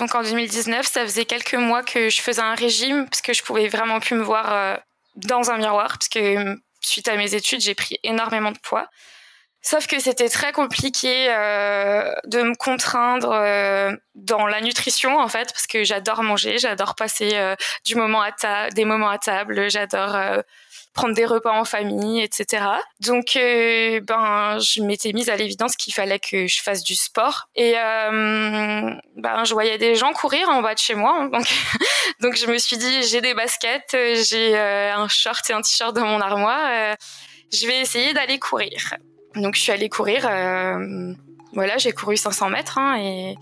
Donc en 2019, ça faisait quelques mois que je faisais un régime parce que je pouvais vraiment plus me voir euh, dans un miroir parce que suite à mes études, j'ai pris énormément de poids. Sauf que c'était très compliqué euh, de me contraindre euh, dans la nutrition en fait parce que j'adore manger, j'adore passer du moment à des moments à table, j'adore prendre des repas en famille, etc. Donc, euh, ben, je m'étais mise à l'évidence qu'il fallait que je fasse du sport. Et euh, ben, je voyais des gens courir en bas de chez moi. Hein. donc, donc je me suis dit, j'ai des baskets, j'ai euh, un short et un t-shirt dans mon armoire. je vais essayer d'aller courir. Donc, je suis allée courir. voilà, j'ai couru 500 mètres hein, et,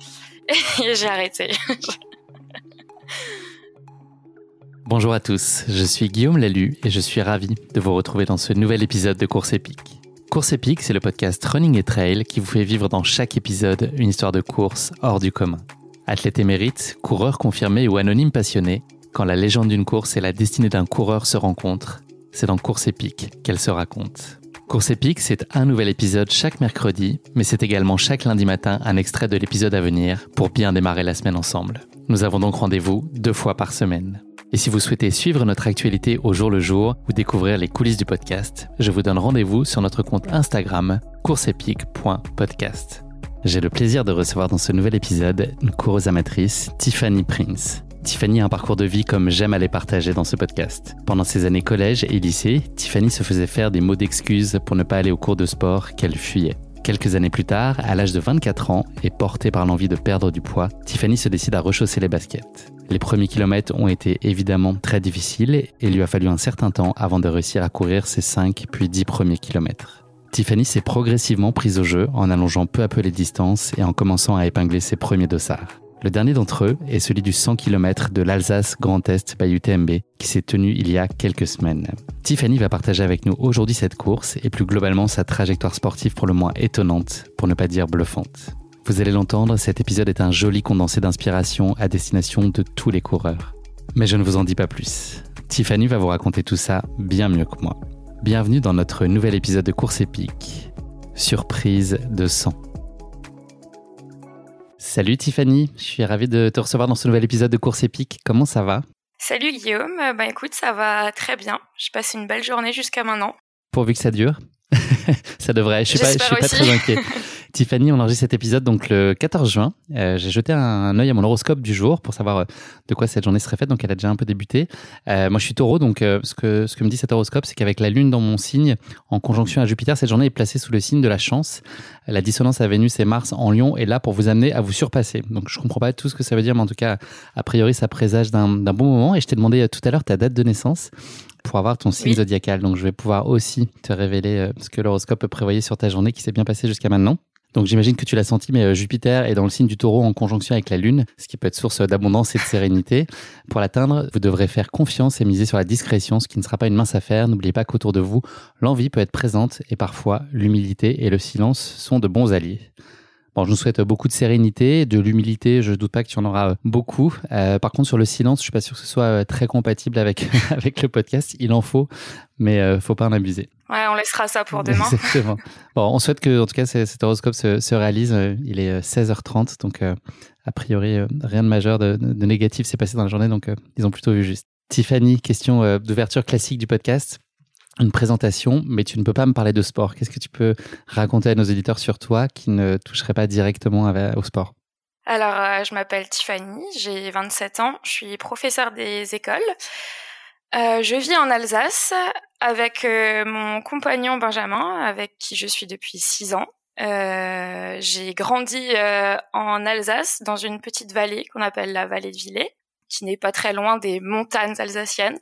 et j'ai arrêté. Bonjour à tous, je suis Guillaume Lalu et je suis ravi de vous retrouver dans ce nouvel épisode de Course épique. Course épique, c'est le podcast Running et Trail qui vous fait vivre dans chaque épisode une histoire de course hors du commun. Athlète émérite, coureur confirmé ou anonyme passionné, quand la légende d'une course et la destinée d'un coureur se rencontrent, c'est dans Course épique qu'elle se raconte. Course épique, c'est un nouvel épisode chaque mercredi, mais c'est également chaque lundi matin un extrait de l'épisode à venir pour bien démarrer la semaine ensemble. Nous avons donc rendez-vous deux fois par semaine. Et si vous souhaitez suivre notre actualité au jour le jour ou découvrir les coulisses du podcast, je vous donne rendez-vous sur notre compte Instagram courseepique.podcast. J'ai le plaisir de recevoir dans ce nouvel épisode une coureuse amatrice, Tiffany Prince. Tiffany a un parcours de vie comme j'aime à les partager dans ce podcast. Pendant ses années collège et lycée, Tiffany se faisait faire des mots d'excuses pour ne pas aller au cours de sport qu'elle fuyait. Quelques années plus tard, à l'âge de 24 ans et portée par l'envie de perdre du poids, Tiffany se décide à rechausser les baskets. Les premiers kilomètres ont été évidemment très difficiles et il lui a fallu un certain temps avant de réussir à courir ses 5 puis 10 premiers kilomètres. Tiffany s'est progressivement prise au jeu en allongeant peu à peu les distances et en commençant à épingler ses premiers dossards. Le dernier d'entre eux est celui du 100 km de l'Alsace Grand Est by UTMB qui s'est tenu il y a quelques semaines. Tiffany va partager avec nous aujourd'hui cette course et plus globalement sa trajectoire sportive pour le moins étonnante, pour ne pas dire bluffante. Vous allez l'entendre, cet épisode est un joli condensé d'inspiration à destination de tous les coureurs. Mais je ne vous en dis pas plus. Tiffany va vous raconter tout ça bien mieux que moi. Bienvenue dans notre nouvel épisode de Course épique. Surprise de sang. Salut Tiffany, je suis ravi de te recevoir dans ce nouvel épisode de Course épique. Comment ça va? Salut Guillaume, bah écoute, ça va très bien. Je passe une belle journée jusqu'à maintenant. Pourvu que ça dure. ça devrait, je suis pas, je suis pas très inquiet. Tiffany, on enregistre cet épisode donc le 14 juin. Euh, j'ai jeté un, œil à mon horoscope du jour pour savoir euh, de quoi cette journée serait faite. Donc elle a déjà un peu débuté. Euh, moi, je suis Taureau, donc ce que ce que me dit cet horoscope, c'est qu'avec la Lune dans mon signe, en conjonction à Jupiter, cette journée est placée sous le signe de la chance. La dissonance à Vénus et Mars en Lion est là pour vous amener à vous surpasser. Donc je comprends pas tout ce que ça veut dire, mais en tout cas, a priori, ça présage d'un bon moment. Et je t'ai demandé tout à l'heure ta date de naissance pour avoir ton signe zodiacal. Donc je vais pouvoir aussi te révéler ce que l'horoscope prévoyait sur ta journée qui s'est bien passée jusqu'à maintenant. Donc j'imagine que tu l'as senti, mais euh, Jupiter est dans le signe du taureau en conjonction avec la Lune, ce qui peut être source d'abondance et de sérénité. Pour l'atteindre, vous devrez faire confiance et miser sur la discrétion, ce qui ne sera pas une mince affaire. N'oubliez pas qu'autour de vous, l'envie peut être présente et parfois l'humilité et le silence sont de bons alliés. Bon, je vous souhaite beaucoup de sérénité, de l'humilité. Je ne doute pas que tu en auras beaucoup. Euh, par contre, sur le silence, je suis pas sûr que ce soit euh, très compatible avec avec le podcast. Il en faut, mais euh, faut pas en abuser. Ouais, on laissera ça pour demain. Exactement. Bon, on souhaite que, en tout cas, cet horoscope se, se réalise. Il est 16h30, donc a priori, rien de majeur, de, de négatif s'est passé dans la journée, donc ils ont plutôt vu juste. Tiffany, question d'ouverture classique du podcast une présentation, mais tu ne peux pas me parler de sport. Qu'est-ce que tu peux raconter à nos éditeurs sur toi qui ne toucherait pas directement au sport? Alors, je m'appelle Tiffany, j'ai 27 ans, je suis professeure des écoles. je vis en Alsace avec mon compagnon Benjamin, avec qui je suis depuis 6 ans. j'ai grandi en Alsace, dans une petite vallée qu'on appelle la vallée de Villers qui n'est pas très loin des montagnes alsaciennes.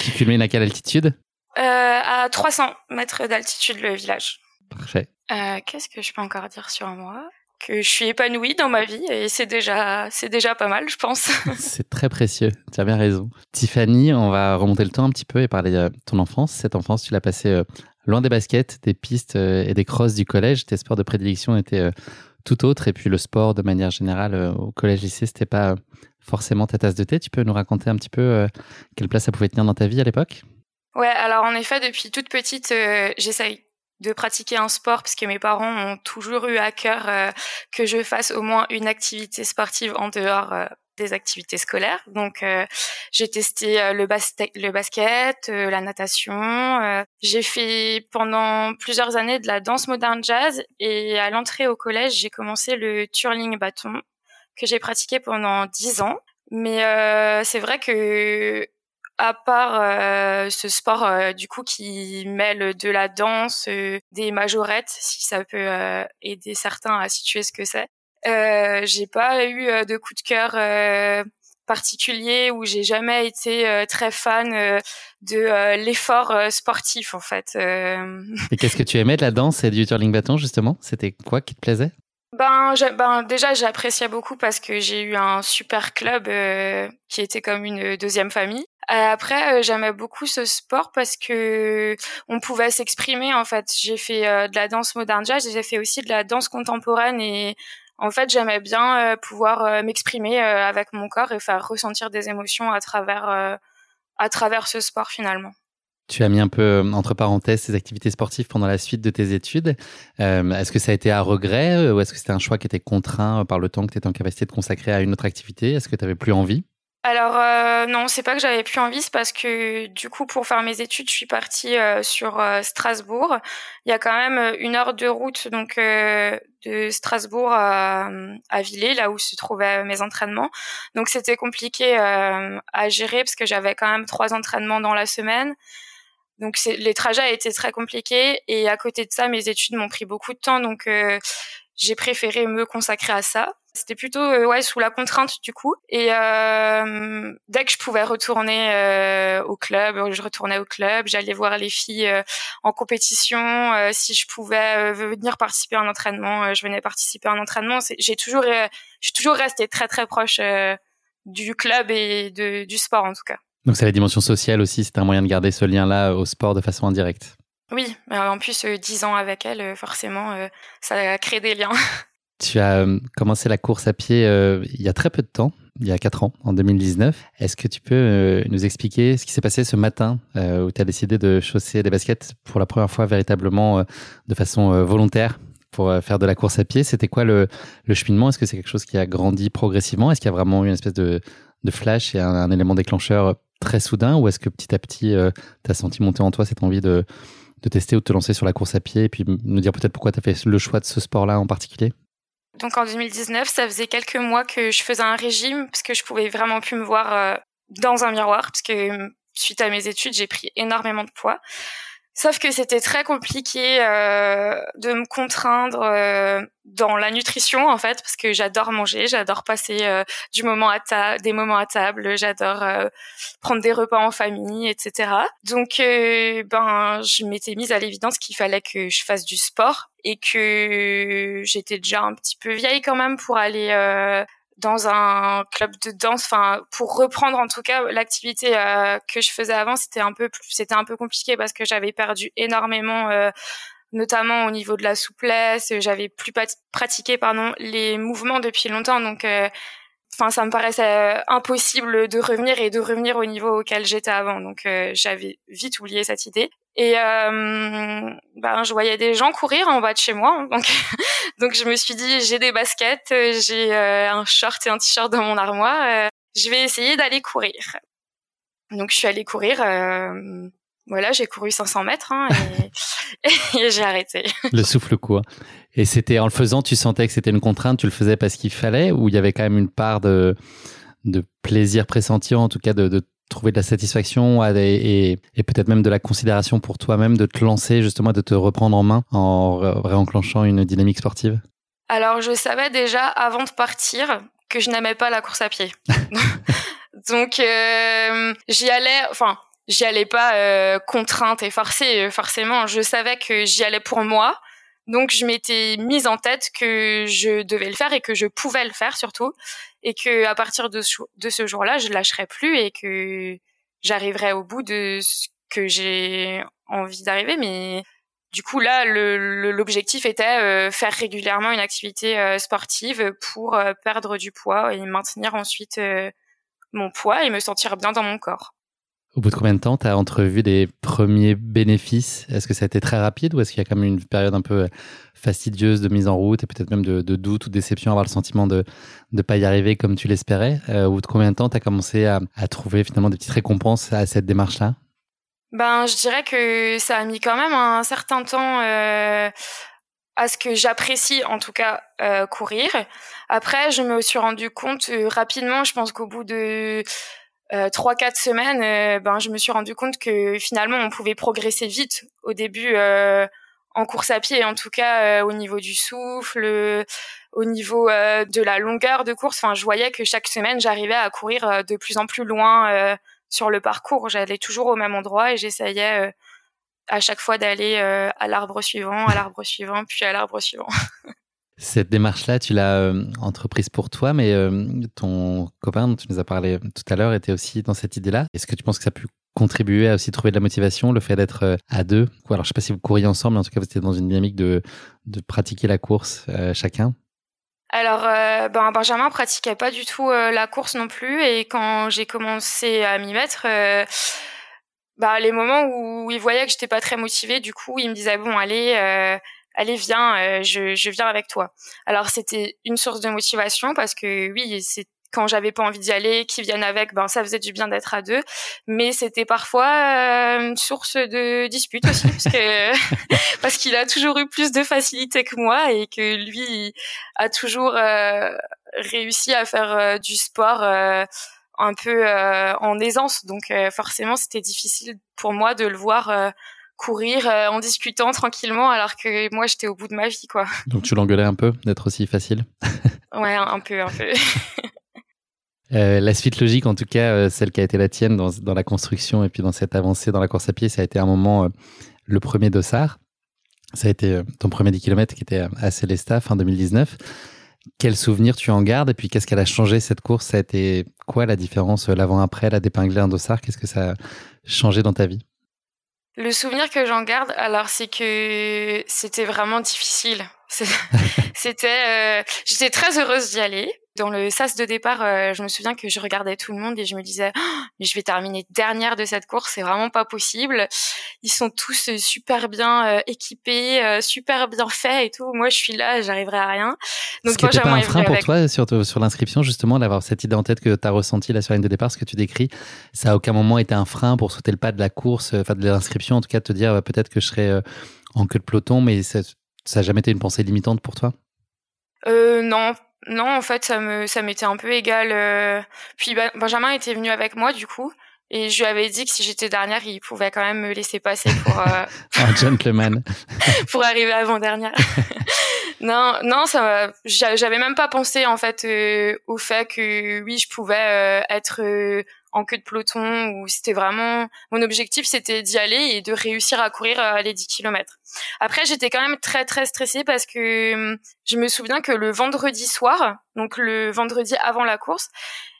qui culmine à quelle altitude? euh, À 300 mètres d'altitude, le village. Parfait. Euh, Qu'est-ce que je peux encore dire sur moi? Que je suis épanouie dans ma vie et c'est déjà c'est déjà pas mal je pense. c'est très précieux, tu as bien raison. Tiffany, on va remonter le temps un petit peu et parler de ton enfance. Cette enfance, tu l'as passée euh, loin des baskets, des pistes euh, et des crosses du collège. Tes sports de prédilection étaient tout autre. Et puis le sport, de manière générale, au collège-lycée, c'était pas forcément ta tasse de thé. Tu peux nous raconter un petit peu euh, quelle place ça pouvait tenir dans ta vie à l'époque? Ouais, alors en effet, depuis toute petite, euh, j'essaye de pratiquer un sport parce que mes parents ont toujours eu à cœur euh, que je fasse au moins une activité sportive en dehors des activités scolaires. Donc j'ai testé le, le basket, la natation. j'ai fait pendant plusieurs années de la danse moderne jazz et à l'entrée au collège, j'ai commencé le twirling bâton que j'ai pratiqué pendant dix ans. Mais euh, c'est vrai que à part euh, ce sport euh, du coup qui mêle de la danse, des majorettes, si ça peut aider certains à situer ce que c'est, j'ai pas eu de coup de cœur particulier où j'ai jamais été très fan de l'effort sportif en fait. Et qu'est-ce que tu aimais de la danse et du turning bâton justement? C'était quoi qui te plaisait? Ben, ben déjà j'appréciais beaucoup parce que j'ai eu un super club euh, qui était comme une deuxième famille. Euh, après euh, j'aimais beaucoup ce sport parce que on pouvait s'exprimer en fait. J'ai fait de la danse moderne jazz, j'ai fait aussi de la danse contemporaine et en fait j'aimais bien pouvoir m'exprimer avec mon corps et faire ressentir des émotions à travers à travers ce sport finalement. Tu as mis un peu euh, entre parenthèses tes activités sportives pendant la suite de tes études. Euh, est-ce que ça a été à regret euh, ou est-ce que c'était un choix qui était contraint par le temps que tu étais en capacité de consacrer à une autre activité? Est-ce que tu avais plus envie? Alors euh, non, c'est pas que j'avais plus envie, c'est parce que du coup pour faire mes études, je suis partie sur Strasbourg. Il y a quand même une heure de route donc de Strasbourg à, à Villers, là où se trouvaient mes entraînements. Donc c'était compliqué à gérer parce que j'avais quand même trois entraînements dans la semaine. Donc les trajets étaient très compliqués et à côté de ça, mes études m'ont pris beaucoup de temps, donc euh, j'ai préféré me consacrer à ça. C'était plutôt euh, ouais sous la contrainte du coup. Et euh, dès que je pouvais retourner euh, au club, je retournais au club. J'allais voir les filles en compétition. si je pouvais venir participer à un entraînement, je venais participer à un entraînement. J'ai toujours, j'ai toujours resté très très proche du club et de, du sport en tout cas. Donc c'est la dimension sociale aussi, c'est un moyen de garder ce lien-là au sport de façon indirecte. Oui, en plus, euh, dix ans avec elle, euh, forcément, euh, ça a créé des liens. Tu as commencé la course à pied il y a très peu de temps, il y a quatre ans, en 2019. Est-ce que tu peux nous expliquer ce qui s'est passé ce matin où tu as décidé de chausser des baskets pour la première fois véritablement de façon volontaire pour faire de la course à pied? C'était quoi le, cheminement? Est-ce que c'est quelque chose qui a grandi progressivement? Est-ce qu'il y a vraiment eu une espèce de, flash et un élément déclencheur très soudain? Ou est-ce que petit à petit, euh, tu as senti monter en toi cette envie de, de tester ou de te lancer sur la course à pied et puis nous dire peut-être pourquoi tu as fait le choix de ce sport-là en particulier? Donc en 2019, ça faisait quelques mois que je faisais un régime parce que je pouvais vraiment plus me voir euh, dans un miroir parce que suite à mes études, j'ai pris énormément de poids. Sauf que c'était très compliqué euh, de me contraindre euh, dans la nutrition en fait parce que j'adore manger, j'adore passer euh, du moment à des moments à table, j'adore euh, prendre des repas en famille, etc. Donc ben je m'étais mise à l'évidence qu'il fallait que je fasse du sport et que j'étais déjà un petit peu vieille quand même pour aller dans un club de danse enfin pour reprendre en tout cas l'activité euh, que je faisais avant c'était un peu c'était un peu compliqué parce que j'avais perdu énormément euh, notamment au niveau de la souplesse j'avais plus pratiqué pardon les mouvements depuis longtemps donc euh, enfin ça me paraissait impossible de revenir et de revenir au niveau auquel j'étais avant donc j'avais vite oublié cette idée et euh, ben, je voyais des gens courir en bas de chez moi. Donc, donc je me suis dit, j'ai des baskets, j'ai euh, un short et un t-shirt dans mon armoire. Euh, je vais essayer d'aller courir. Donc je suis allée courir. Voilà, j'ai couru 500 mètres hein, et, j'ai arrêté. Le souffle quoi Et c'était en le faisant, tu sentais que c'était une contrainte, tu le faisais parce qu'il fallait, ou il y avait quand même une part de, de plaisir pressenti, en tout cas de trouver de la satisfaction et, et, peut-être même de la considération pour toi-même de te lancer, justement, de te reprendre en main en réenclenchant une dynamique sportive? Alors, je savais déjà avant de partir que je n'aimais pas la course à pied. Donc, euh, j'y allais, enfin, j'y allais pas euh, contrainte et forcée, forcément. Je savais que j'y allais pour moi donc je m'étais mise en tête que je devais le faire et que je pouvais le faire surtout et que à partir de ce, jour-là, je lâcherais plus et que j'arriverais au bout de ce que j'ai envie d'arriver mais du coup là l'objectif était euh, faire régulièrement une activité euh, sportive pour euh, perdre du poids et maintenir ensuite mon poids et me sentir bien dans mon corps. Au bout de combien de temps tu as entrevu des premiers bénéfices? Est-ce que ça a été très rapide ou est-ce qu'il y a quand même une période un peu fastidieuse de mise en route et peut-être même de, doute ou déception, avoir le sentiment de ne pas y arriver comme tu l'espérais? Euh, Au bout de combien de temps tu as commencé à, trouver finalement des petites récompenses à cette démarche-là? Ben, je dirais que ça a mis quand même un certain temps euh, à ce que j'apprécie en tout cas euh, courir. Après, je me suis rendu compte rapidement, je pense qu'au bout de euh, trois quatre semaines, euh, ben je me suis rendu compte que finalement on pouvait progresser vite au début euh, en course à pied, en tout cas au niveau du souffle, au niveau de la longueur de course. Enfin, je voyais que chaque semaine j'arrivais à courir de plus en plus loin sur le parcours. J'allais toujours au même endroit et j'essayais à chaque fois d'aller à l'arbre suivant, à l'arbre suivant, puis à l'arbre suivant. Cette démarche-là, tu l'as euh, entreprise pour toi, mais euh, ton copain dont tu nous as parlé tout à l'heure était aussi dans cette idée-là. Est-ce que tu penses que ça a pu contribuer à aussi trouver de la motivation, le fait d'être euh, à deux? Alors, je sais pas si vous couriez ensemble, mais en tout cas, vous étiez dans une dynamique de, de pratiquer la course chacun. Alors, ben, Benjamin pratiquait pas du tout la course non plus, et quand j'ai commencé à m'y mettre, bah, les moments où il voyait que j'étais pas très motivée, du coup, il me disait bon, allez allez viens, euh, je, je viens avec toi. Alors c'était une source de motivation parce que oui, c'est quand j'avais pas envie d'y aller, qu'ils viennent avec, ben ça faisait du bien d'être à deux. Mais c'était parfois euh, une source de dispute aussi, parce que parce qu'il a toujours eu plus de facilité que moi et que lui a toujours euh, réussi à faire du sport un peu en aisance. Donc forcément, c'était difficile pour moi de le voir courir euh, en discutant tranquillement alors que moi j'étais au bout de ma vie quoi. Donc tu l'engueulais un peu d'être aussi facile? Ouais, un peu, un peu. Euh, la suite logique, en tout cas, euh, celle qui a été la tienne dans, dans, la construction et puis dans cette avancée dans la course à pied, ça a été un moment, le premier dossard. Ça a été ton premier 10 km qui était à Célesta fin 2019. Quel souvenir tu en gardes et puis qu'est-ce qu'elle a changé cette course? Ça a été quoi la différence l'avant-après, la d'épingler un dossard? Qu'est-ce que ça a changé dans ta vie? Le souvenir que j'en garde, alors c'est que c'était vraiment difficile. C'était, euh, j'étais très heureuse d'y aller. Dans le sas de départ, euh, je me souviens que je regardais tout le monde et je me disais, oh, mais je vais terminer dernière de cette course, c'est vraiment pas possible. Ils sont tous euh, super bien équipés, super bien faits et tout. Moi, je suis là, j'arriverai à rien. Donc, Ce pas un frein pour toi sur, sur l'inscription, justement, d'avoir cette idée en tête que tu as ressenti là sur la ligne de départ, ce que tu décris, ça a aucun moment été un frein pour sauter le pas de la course, enfin de l'inscription, en tout cas, de te dire bah, peut-être que je serai en queue de peloton, mais ça n'a jamais été une pensée limitante pour toi? Euh, Non, non, en fait, ça me, ça m'était un peu égal. Euh. Puis Benjamin était venu avec moi, du coup, et je lui avais dit que si j'étais dernière, il pouvait quand même me laisser passer pour. Euh... un gentleman. pour arriver avant dernière. non, non, ça, j'avais même pas pensé en fait euh, au fait que oui, je pouvais euh, être en queue de peloton ou c'était vraiment mon objectif c'était d'y aller et de réussir à courir euh, les 10 km. Après j'étais quand même très très stressée parce que hum, je me souviens que le vendredi soir, donc le vendredi avant la course,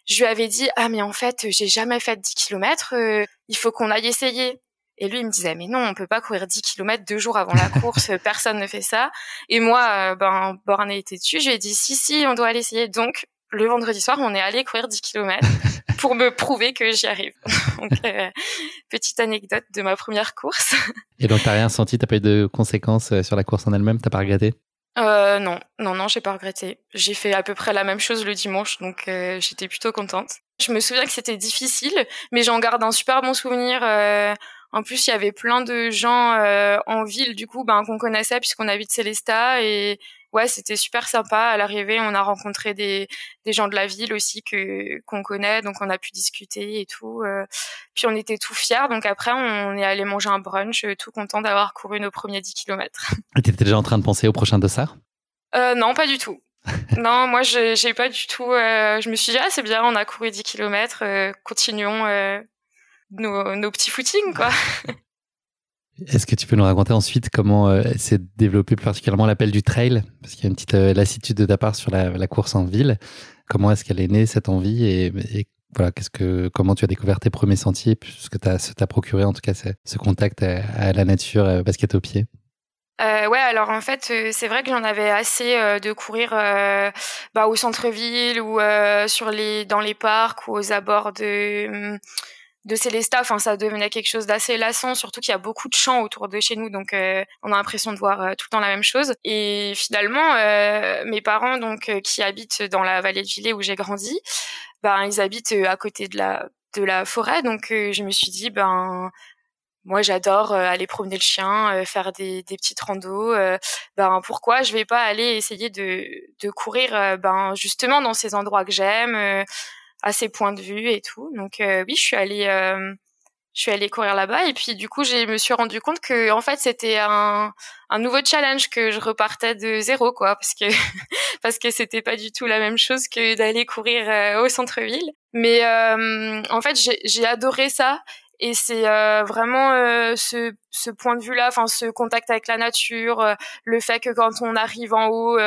je lui avais dit ah mais en fait j'ai jamais fait 10 km, euh, il faut qu'on aille essayer. Et lui, il me disait, mais non, on peut pas courir 10 km deux jours avant la course, personne ne fait ça. Et moi, euh, ben, borné était dessus, je lui ai dit, si, si, on doit aller essayer. Donc, le vendredi soir, on est allé courir 10 km pour me prouver que j'y arrive. donc, euh, petite anecdote de ma première course. Et donc, t'as rien senti, t'as pas eu de conséquences euh, sur la course en elle-même, t'as pas regretté? Euh, non, non, non, j'ai pas regretté. J'ai fait à peu près la même chose le dimanche, donc euh, j'étais plutôt contente. Je me souviens que c'était difficile, mais j'en garde un super bon souvenir. En plus, il y avait plein de gens en ville, du coup, ben qu'on connaissait puisqu'on habite Célestat et ouais, c'était super sympa. À l'arrivée, on a rencontré des, des gens de la ville aussi que qu'on connaît, donc on a pu discuter et tout. Euh. puis on était tout fiers. Donc après, on est allé manger un brunch, euh, tout content d'avoir couru nos premiers 10 km. Tu étais déjà en train de penser au prochain dossard? Euh, Non, pas du tout. non, moi, j'ai pas du tout. Euh, je me suis dit, ah, c'est bien, on a couru 10 km, continuons nos, nos petits footings, quoi. Est-ce que tu peux nous raconter ensuite comment euh, s'est développé plus particulièrement l'appel du trail? Parce qu'il y a une petite euh, lassitude de ta part sur la, course en ville. Comment est-ce qu'elle est née cette envie? Et, voilà, qu'est-ce que, comment tu as découvert tes premiers sentiers, ce que t'a procuré en tout cas ce, contact à, la nature, euh, basket au pied? Euh, ouais, alors en fait, c'est vrai que j'en avais assez de courir bah, au centre-ville ou sur les dans les parcs ou aux abords de de Célesta, enfin ça devenait quelque chose d'assez lassant, surtout qu'il y a beaucoup de champs autour de chez nous, donc euh, on a l'impression de voir euh, tout le temps la même chose. Et finalement, euh, mes parents, donc qui habitent dans la vallée de Villers où j'ai grandi, ben ils habitent à côté de la de la forêt, donc je me suis dit ben moi j'adore aller promener le chien, faire des, des petites randos. ben pourquoi je vais pas aller essayer de de courir ben justement dans ces endroits que j'aime à ses points de vue et tout. Donc euh, oui, je suis allée euh, je suis allée courir là-bas et puis du coup, je me suis rendu compte que en fait, c'était un, un nouveau challenge que je repartais de zéro quoi parce que parce que c'était pas du tout la même chose que d'aller courir euh, au centre-ville. Mais en fait, j'ai adoré ça et c'est vraiment ce, ce point de vue-là, enfin ce contact avec la nature, le fait que quand on arrive en haut,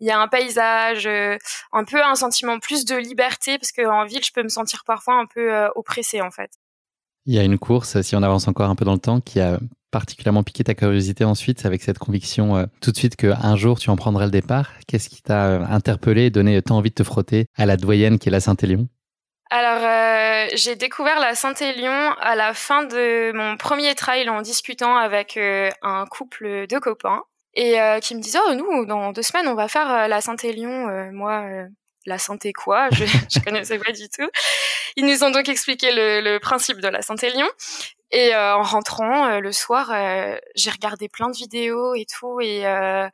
il y a un paysage, euh, un peu un sentiment plus de liberté parce qu'en ville, je peux me sentir parfois un peu euh, oppressée en fait. Il y a une course, si on avance encore un peu dans le temps, qui a particulièrement piqué ta curiosité ensuite, avec cette conviction euh, tout de suite qu'un jour tu en prendrais le départ. Qu'est-ce qui t'a interpellé et donné tant envie de te frotter à la doyenne qui est la Saint-Élion? Alors, j'ai découvert la Saint-Élion à la fin de mon premier trail en discutant avec un couple de copains et euh, qui me disent oh nous dans deux semaines on va faire euh, la Saint-Élion euh, moi la santé quoi? Je, je connaissais pas du tout. Ils nous ont donc expliqué le, le principe de la Saint-Élion et en rentrant le soir j'ai regardé plein de vidéos et tout. Et,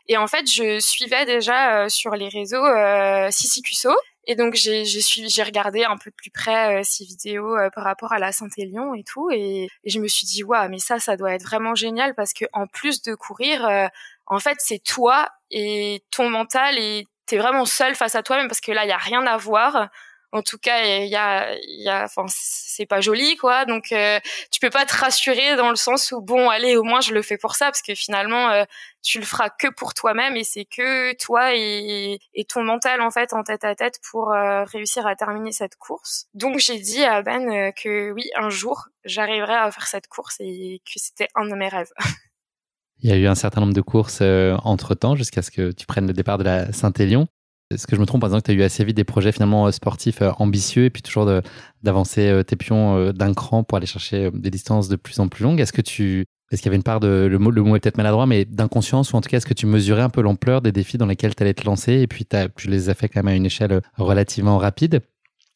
et en fait je suivais déjà sur les réseaux Sissi Cusso. Et donc j'ai j'ai regardé un peu de plus près ces vidéos par rapport à la Saint-Élion et tout. Et, et, je me suis dit waouh mais ça ça doit être vraiment génial parce que en plus de courir en fait, c'est toi et ton mental et t'es vraiment seul face à toi-même parce que là, il y a rien à voir. En tout cas, il y a, y a, enfin, c'est pas joli, quoi. Donc, euh, tu peux pas te rassurer dans le sens où bon, allez, au moins je le fais pour ça, parce que finalement, euh, tu le feras que pour toi-même et c'est que toi et, ton mental en fait en tête à tête pour euh, réussir à terminer cette course. Donc, j'ai dit à Ben que oui, un jour, j'arriverai à faire cette course et que c'était un de mes rêves. Il y a eu un certain nombre de courses euh, entre-temps jusqu'à ce que tu prennes le départ de la Saint-Élion. Est-ce que je me trompe en disant que tu as eu assez vite des projets finalement euh, sportifs euh, ambitieux et puis toujours d'avancer tes pions d'un cran pour aller chercher des distances de plus en plus longues? Est-ce que tu est-ce qu'il y avait une part de le mot, le mot est peut-être maladroit, mais d'inconscience ou en tout cas est-ce que tu mesurais un peu l'ampleur des défis dans lesquels tu allais te lancer et puis tu les as fait quand même à une échelle relativement rapide?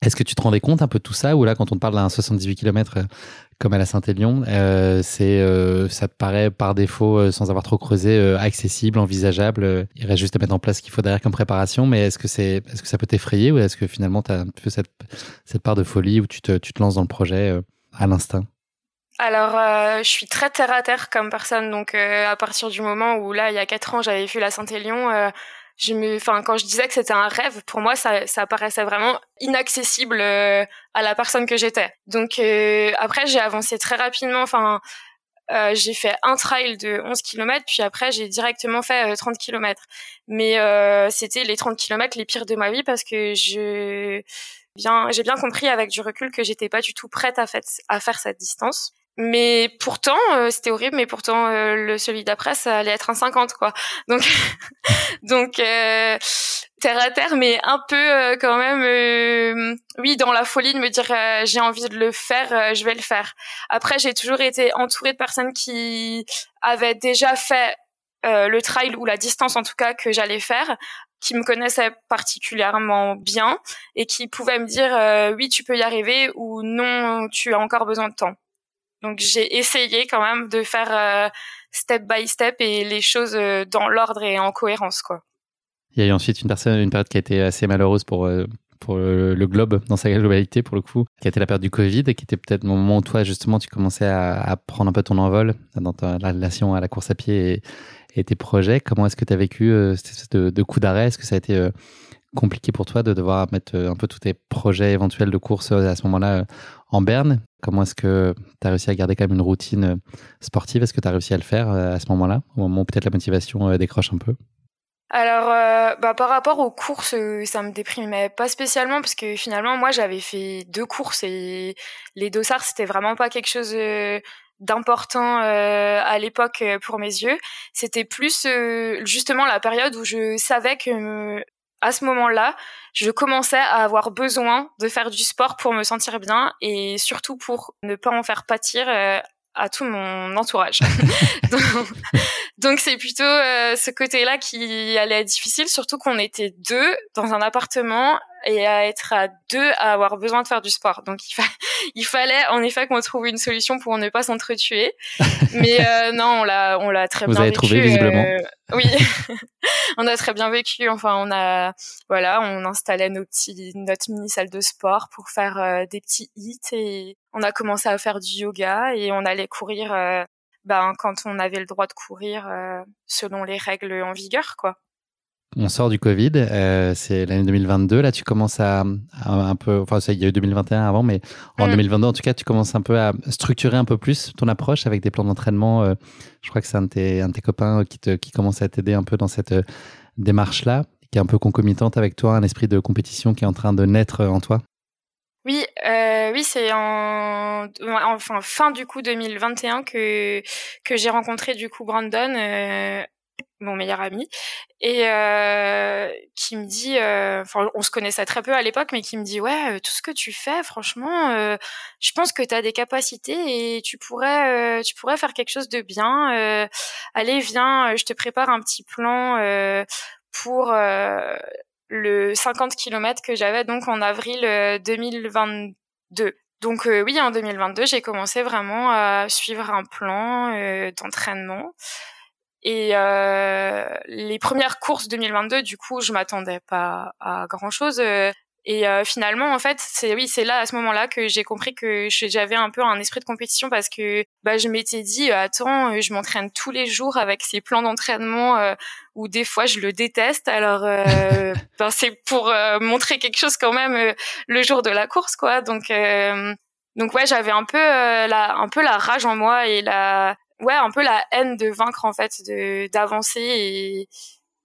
Est-ce que tu te rendais compte un peu de tout ça? Ou là quand on te parle d'un 78 km comme à la Saint-Élion, euh, c'est euh, ça te paraît par défaut euh, sans avoir trop creusé euh, accessible, envisageable? il reste juste à mettre en place ce qu'il faut derrière comme préparation, mais est-ce que c'est est-ce que ça peut t'effrayer? Ou est-ce que finalement tu as un peu cette cette part de folie où tu te tu te lances dans le projet à l'instinct? Alors, je suis très terre à terre comme personne, donc à partir du moment où là, il y a quatre ans, j'avais vu la Saint-Élion, je me, enfin, quand je disais que c'était un rêve, pour moi, ça, ça paraissait vraiment inaccessible euh, à la personne que j'étais. Donc euh, après, j'ai avancé très rapidement. Enfin, euh, j'ai fait un trail de 11 km, puis après, j'ai directement fait 30 km. Mais c'était les 30 km les pires de ma vie parce que je bien, j'ai bien compris avec du recul que j'étais pas du tout prête à, à faire cette distance. Mais pourtant, euh, c'était horrible. Mais pourtant, euh, le celui d'après, ça allait être un 50, quoi. Donc, donc euh, terre à terre, mais un peu quand même, oui, dans la folie de me dire j'ai envie de le faire, je vais le faire. Après, j'ai toujours été entourée de personnes qui avaient déjà fait le trail ou la distance, en tout cas, que j'allais faire qui me connaissaient particulièrement bien et qui pouvaient me dire oui tu peux y arriver ou non tu as encore besoin de temps Donc j'ai essayé quand même de faire step by step et les choses dans l'ordre et en cohérence, quoi. Il y a eu ensuite une, personne, une période qui a été assez malheureuse pour, pour le globe dans sa globalité, pour le coup, qui a été la période du Covid, qui était peut-être le moment où toi, justement, tu commençais à, prendre un peu ton envol dans ta relation à la course à pied et, tes projets. Comment est-ce que tu as vécu euh, cette de, de coup d'arrêt? Est-ce que ça a été euh, compliqué pour toi de devoir mettre euh, un peu tous tes projets éventuels de course à ce moment-là en berne. Comment est-ce que tu as réussi à garder quand même une routine sportive? Est-ce que tu as réussi à le faire à ce moment-là, au moment où peut-être la motivation décroche un peu? Alors, bah, par rapport aux courses, ça me déprimait pas spécialement parce que finalement, moi, j'avais fait deux courses et les dossards, c'était vraiment pas quelque chose d'important euh, à l'époque euh, pour mes yeux. C'était plus euh, justement la période où je savais que à ce moment-là, je commençais à avoir besoin de faire du sport pour me sentir bien et surtout pour ne pas en faire pâtir à tout mon entourage. donc c'est plutôt ce côté-là qui allait être difficile, surtout qu'on était deux dans un appartement et à être à deux à avoir besoin de faire du sport. Donc il, il fallait en effet qu'on trouve une solution pour ne pas s'entretuer. Mais euh, non, on l'a on l'a très Vous bien avez trouvé visiblement. Euh, oui, on a très bien vécu. Enfin, on a voilà, on installait nos petits notre mini salle de sport pour faire euh, des petits hits et on a commencé à faire du yoga et on allait courir. ben, quand on avait le droit de courir selon les règles en vigueur, quoi on sort du Covid, euh, c'est l'année 2022. Là, tu commences à, un peu, enfin, il y a eu 2021 avant, mais en 2022, mm. en tout cas, tu commences un peu à structurer un peu plus ton approche avec des plans d'entraînement. Euh, je crois que c'est un, de tes, un de tes copains qui, te, qui commence à t'aider un peu dans cette euh, démarche-là, qui est un peu concomitante avec toi, un esprit de compétition qui est en train de naître en toi. Oui, oui, c'est en enfin fin du coup 2021 que que j'ai rencontré du coup Brandon mon meilleur ami et euh, qui me dit euh, enfin on se connaissait très peu à l'époque mais qui me dit ouais euh, tout ce que tu fais franchement euh, je pense que tu as des capacités et tu pourrais tu pourrais faire quelque chose de bien allez viens je te prépare un petit plan pour le 50 km que j'avais donc en avril 2022 donc oui, en 2022, j'ai commencé vraiment à suivre un plan d'entraînement et euh, les premières courses 2022, du coup, je m'attendais pas à grand chose. Euh, et euh, finalement, en fait, c'est oui, c'est là à ce moment-là que j'ai compris que j'avais un peu un esprit de compétition parce que bah, je m'étais dit attends, je m'entraîne tous les jours avec ces plans d'entraînement euh, où des fois je le déteste. Alors ben, c'est pour montrer quelque chose quand même le jour de la course, quoi. Donc donc ouais, j'avais un peu la un peu la rage en moi et la ouais un peu la haine de vaincre en fait de d'avancer et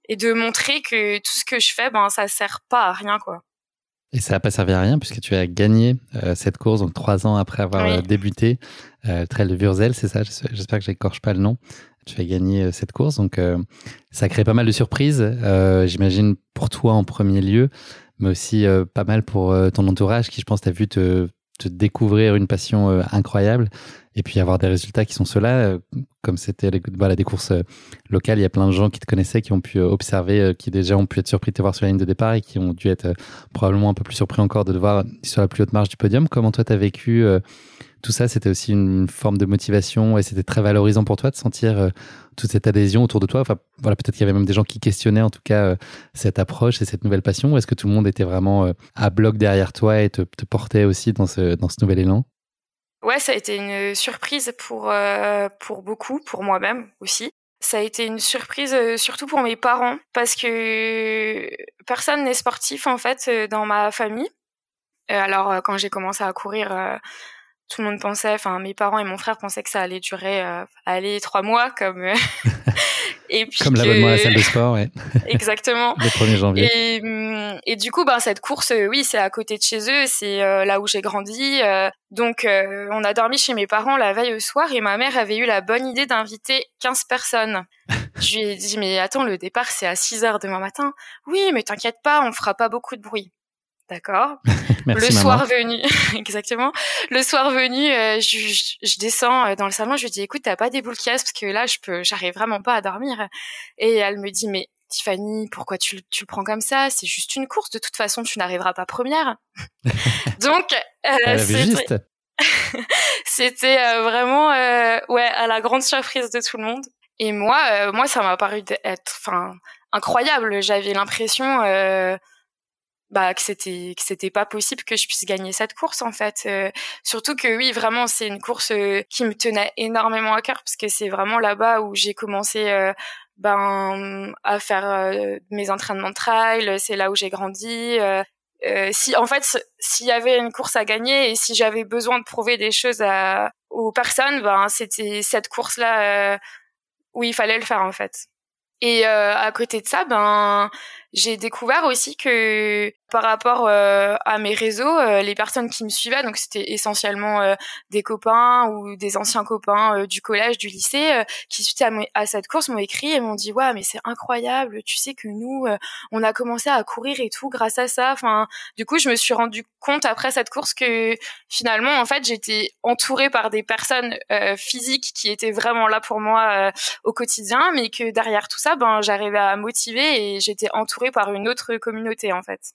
et de montrer que tout ce que je fais ben ça sert pas à rien quoi et ça n'a pas servi à rien puisque tu as gagné euh, cette course donc trois ans après avoir euh, débuté euh, le trail de Wurzel c'est ça? J'espère que j'écorche pas le nom. Tu as gagné euh, cette course donc ça crée pas mal de surprises j'imagine pour toi en premier lieu mais aussi pas mal pour ton entourage qui je pense t'a vu te te découvrir une passion incroyable et puis avoir des résultats qui sont ceux-là, euh, comme c'était voilà, des courses euh, locales, il y a plein de gens qui te connaissaient, qui ont pu euh, observer, qui déjà ont pu être surpris de te voir sur la ligne de départ et qui ont dû être probablement un peu plus surpris encore de te voir sur la plus haute marge du podium. Comment toi, tu vécu tout ça C'était aussi une forme de motivation et c'était très valorisant pour toi de sentir toute cette adhésion autour de toi. Enfin, voilà, peut-être qu'il y avait même des gens qui questionnaient en tout cas cette approche et cette nouvelle passion. Ou est-ce que tout le monde était vraiment à bloc derrière toi et te, te portait aussi dans ce, dans ce nouvel élan? Ouais, ça a été une surprise pour euh, pour beaucoup, pour moi-même aussi. Ça a été une surprise euh, surtout pour mes parents parce que personne n'est sportif en fait euh, dans ma famille. alors quand j'ai commencé à courir, tout le monde pensait, enfin mes parents et mon frère pensaient que ça allait durer, aller trois mois comme Et puis Comme l'abonnement à la salle de sport, ouais. Exactement. le 1er janvier. Et, hum, et, du coup, ben, cette course, euh, oui, c'est à côté de chez eux, c'est euh, là où j'ai grandi. Euh, donc, on a dormi chez mes parents la veille au soir et ma mère avait eu la bonne idée d'inviter 15 personnes. Je lui ai dit, mais attends, le départ, c'est à 6 heures demain matin. Oui, mais t'inquiète pas, on fera pas beaucoup de bruit. D'accord. le soir venu, exactement. Le soir venu, euh, je, je, descends euh, dans le salon, je lui dis écoute, t'as pas des boules caisses parce que là, je peux, j'arrive vraiment pas à dormir. Et elle me dit mais Tiffany, pourquoi tu, tu le prends comme ça? C'est juste une course. De toute façon, tu n'arriveras pas première. Donc, euh, C'était vraiment ouais à la grande surprise de tout le monde. Et moi, moi, ça m'a paru être, enfin, incroyable. J'avais l'impression bah, que c'était que c'était pas possible que je puisse gagner cette course en fait. Euh, surtout que oui, vraiment, c'est une course euh, qui me tenait énormément à cœur parce que c'est vraiment là-bas où j'ai commencé euh, ben à faire mes entraînements de trail. C'est là où j'ai grandi. si en fait s'il y avait une course à gagner et si j'avais besoin de prouver des choses à, aux personnes, ben c'était cette course là où il fallait le faire en fait. Et à côté de ça, ben j'ai découvert aussi que par rapport euh, à mes réseaux, euh, les personnes qui me suivaient, donc c'était essentiellement euh, des copains ou des anciens copains du collège, du lycée, qui suite à, cette course m'ont écrit et m'ont dit ouais mais c'est incroyable, tu sais que nous on a commencé à courir et tout grâce à ça. Enfin du coup je me suis rendu compte après cette course que finalement en fait j'étais entourée par des personnes physiques qui étaient vraiment là pour moi au quotidien, mais que derrière tout ça ben j'arrivais à motiver et j'étais entourée par une autre communauté en fait.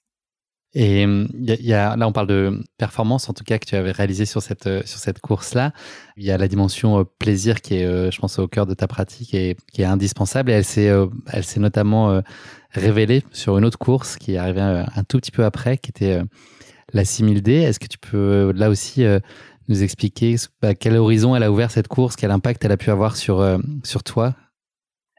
Et il y, a, là, on parle de performance, en tout cas, que tu avais réalisé sur cette, euh, sur cette course-là. Il y a la dimension euh, plaisir qui est, euh, je pense, au cœur de ta pratique et qui est indispensable. Et elle s'est, elle s'est notamment révélée sur une autre course qui est arrivée un, tout petit peu après, qui était la 6000D. Est-ce que tu peux, là aussi, nous expliquer à quel horizon elle a ouvert cette course, quel impact elle a pu avoir sur, sur toi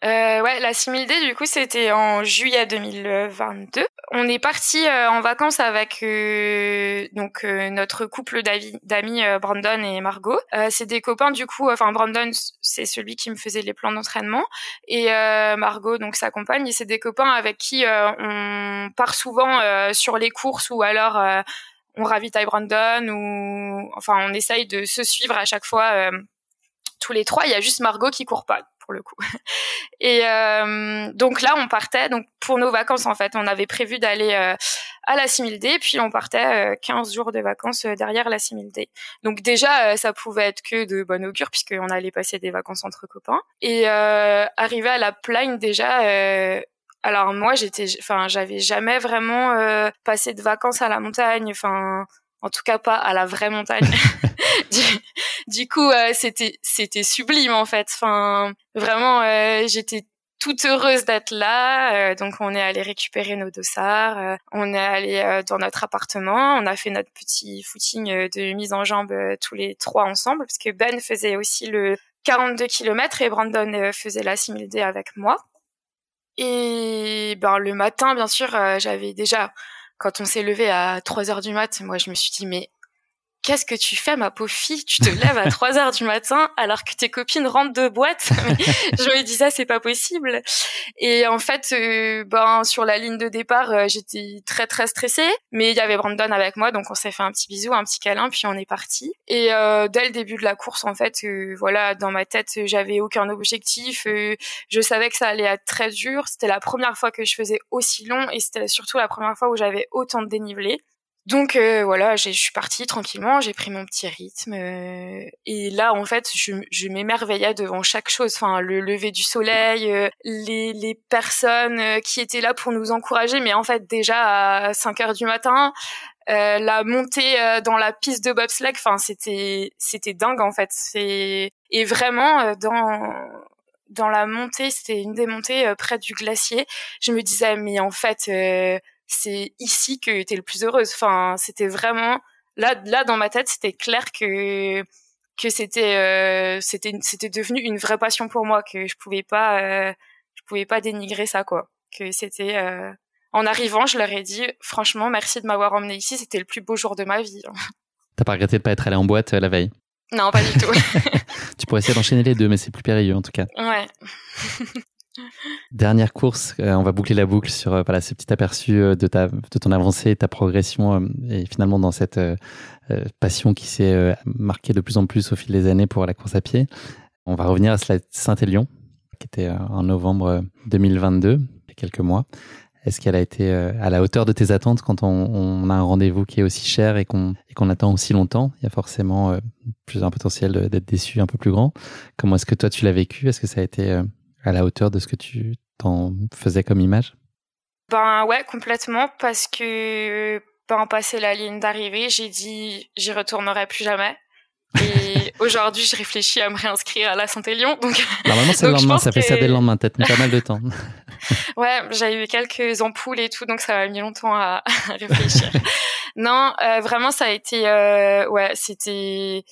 euh, ouais, la 6000D, du coup, c'était en juillet 2022. On est parti euh, en vacances avec euh, donc euh, notre couple d'amis Brandon et Margot. c'est des copains, du coup. Enfin, Brandon, c'est celui qui me faisait les plans d'entraînement, et Margot, donc sa compagne. C'est des copains avec qui on part souvent sur les courses ou alors on ravitaille Brandon ou enfin on essaye de se suivre à chaque fois tous les trois. Il y a juste Margot qui court pas pour le coup. Et euh, donc là, on partait donc pour nos vacances en fait. On avait prévu d'aller euh, à la 6000D, puis on partait euh, 15 jours de vacances euh, derrière la 6000D. Donc déjà, euh, ça pouvait être que de bon augure puisqu'on allait passer des vacances entre copains. Et arrivé à la plaine déjà. alors moi, j'étais, enfin, j'avais jamais vraiment passé de vacances à la montagne. Enfin, en tout cas pas à la vraie montagne. du, coup, euh, c'était c'était sublime en fait. Enfin, vraiment, euh, j'étais toute heureuse d'être là. Euh, donc, on est allé récupérer nos dossards. on est allé dans notre appartement. On a fait notre petit footing de mise en jambe tous les trois ensemble, parce que Ben faisait aussi le 42 km et Brandon faisait la 6000D avec moi. Et ben le matin, bien sûr, j'avais déjà quand on s'est levé à 3 heures du mat, moi je me suis dit mais qu'est-ce que tu fais, ma pauvre fille? Tu te lèves à 3 heures du matin alors que tes copines rentrent de boîte. je me dis ça, c'est pas possible. Et en fait, euh, ben sur la ligne de départ, euh, j'étais très très stressée, mais il y avait Brandon avec moi, donc on s'est fait un petit bisou, un petit câlin, puis on est parti. Et euh, dès le début de la course, en fait, voilà, dans ma tête, j'avais aucun objectif. je savais que ça allait être très dur. C'était la première fois que je faisais aussi long, et c'était surtout la première fois où j'avais autant de dénivelé. Donc euh, voilà, je suis partie tranquillement, j'ai pris mon petit rythme euh, et là en fait je, je m'émerveillais devant chaque chose, enfin le lever du soleil, euh, les, les personnes qui étaient là pour nous encourager, mais en fait déjà à 5 heures du matin, la montée dans la piste de bobsleigh, enfin c'était c'était dingue en fait, c'est et vraiment dans dans la montée, c'était une des montées près du glacier, je me disais mais en fait c'est ici que tu es le plus heureuse. Enfin, c'était vraiment là, là dans ma tête, c'était clair que que c'était euh, c'était c'était devenu une vraie passion pour moi que je pouvais pas euh, je pouvais pas dénigrer ça quoi. Que c'était euh, en arrivant, je leur ai dit franchement merci de m'avoir emmené ici, c'était le plus beau jour de ma vie. T'as pas regretté de pas être allé en boîte la veille? Non, pas du tout. tu pourrais essayer d'enchaîner les deux, mais c'est plus périlleux en tout cas. Ouais. Dernière course, euh, on va boucler la boucle sur euh, voilà, ce petit aperçu euh, de, ta, de ton avancée, ta progression et finalement dans cette passion qui s'est marquée de plus en plus au fil des années pour la course à pied. On va revenir à Saint-Élion, qui était en novembre 2022, il y a quelques mois. Est-ce qu'elle a été à la hauteur de tes attentes quand on, a un rendez-vous qui est aussi cher et qu'on qu'on attend aussi longtemps? Il y a forcément plus un potentiel d'être déçu un peu plus grand. Comment est-ce que toi tu l'as vécu? Est-ce que ça a été à la hauteur de ce que tu t'en faisais comme image? Ben ouais, complètement, parce que ben, passé la ligne d'arrivée, j'ai dit j'y retournerai plus jamais. Et aujourd'hui, je réfléchis à me réinscrire à la Saint-Élion. Donc, Normalement, c'est le lendemain, ça fait ça dès le lendemain, peut-être pas mal de temps. ouais, j'ai eu quelques ampoules et tout, donc ça m'a mis longtemps à, réfléchir. non, euh, vraiment, ça a été, euh, ouais, c'était,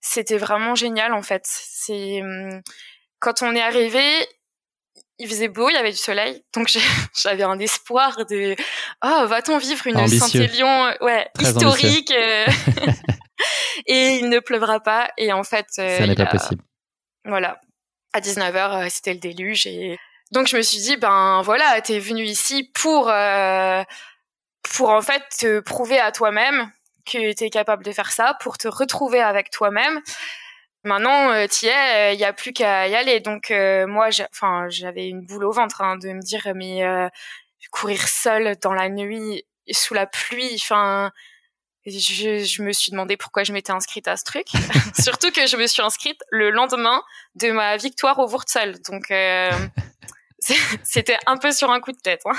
c'était vraiment génial en fait. C'est hum, quand on est arrivé, il faisait beau, il y avait du soleil, donc j'avais un espoir de oh va-t-on vivre une Saint-Élion ouais historique euh, et il ne pleuvra pas. Et en fait euh, ça n'est pas possible. Voilà, à 19h c'était le déluge. Et donc je me suis dit ben voilà, t'es venu ici pour pour en fait te prouver à toi-même que tu es capable de faire ça, pour te retrouver avec toi-même. Maintenant, euh, tu es, il n'y a plus qu'à y aller. Donc euh, moi, enfin, j'avais une boule au ventre hein, de me dire mais euh, courir seule dans la nuit sous la pluie, enfin. Je, je, me suis demandé pourquoi je m'étais inscrite à ce truc. Surtout que je me suis inscrite le lendemain de ma victoire au Wurzel. Donc, euh, c'était un peu sur un coup de tête. Hein.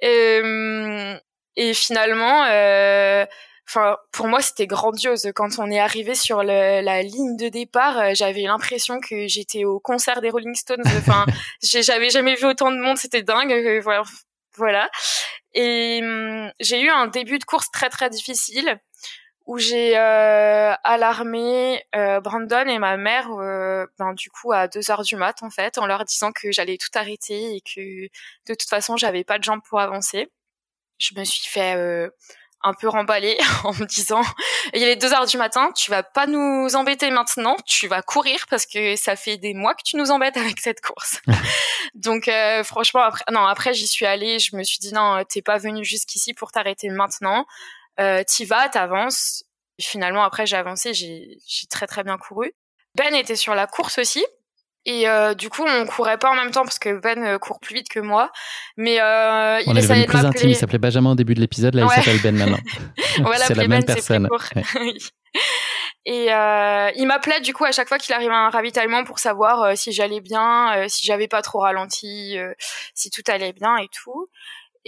et, et, finalement, euh, enfin pour moi c'était grandiose. Quand on est arrivé sur le, la ligne de départ euh, j'avais l'impression que j'étais au concert des Rolling Stones. Enfin j'avais jamais vu autant de monde. C'était dingue. Euh, voilà. Voilà. Et hum, j'ai eu un début de course très très difficile où j'ai euh, alarmé euh, Brandon et ma mère euh, ben, du coup à 2 heures du mat en fait en leur disant que j'allais tout arrêter et que de toute façon j'avais pas de jambes pour avancer. Je me suis fait un peu remballé en me disant il est deux heures du matin, tu vas pas nous embêter maintenant, tu vas courir parce que ça fait des mois que tu nous embêtes avec cette course. Donc euh, franchement après non après j'y suis allée, je me suis dit non t'es pas venu jusqu'ici pour t'arrêter maintenant, euh, t'y vas, t'avances. Finalement après j'ai avancé, j'ai très très bien couru. Ben était sur la course aussi. Et euh, du coup, on courait pas en même temps parce que Ben euh, court plus vite que moi. Mais euh, il essayait de plus intime. Il s'appelait Benjamin au début de l'épisode. Là, il s'appelle Ben maintenant. c'est la même ben, personne. Et euh, il m'appelait du coup à chaque fois qu'il arrivait à un ravitaillement pour savoir euh, si j'allais bien, euh, si j'avais pas trop ralenti, si tout allait bien et tout.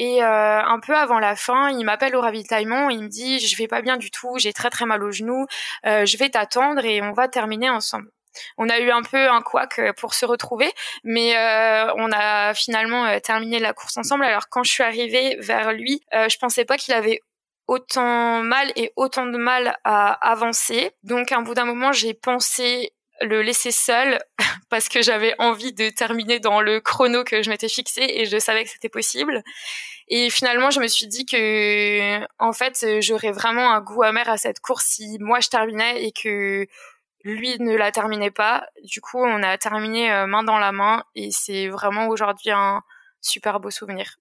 Et un peu avant la fin, il m'appelle au ravitaillement, il me dit je vais pas bien du tout, j'ai très très mal au genou, je vais t'attendre et on va terminer ensemble on a eu un peu un couac euh, pour se retrouver, mais euh, on a finalement euh, terminé la course ensemble. Alors quand je suis arrivée vers lui, je pensais pas qu'il avait autant mal et autant de mal à avancer. Donc à un bout d'un moment, j'ai pensé le laisser seul parce que j'avais envie de terminer dans le chrono que je m'étais fixé et je savais que c'était possible. Et finalement, je me suis dit que en fait, j'aurais vraiment un goût amer à cette course si moi je terminais et que lui ne la terminait pas. Du coup, on a terminé euh, main dans la main et c'est vraiment aujourd'hui un super beau souvenir.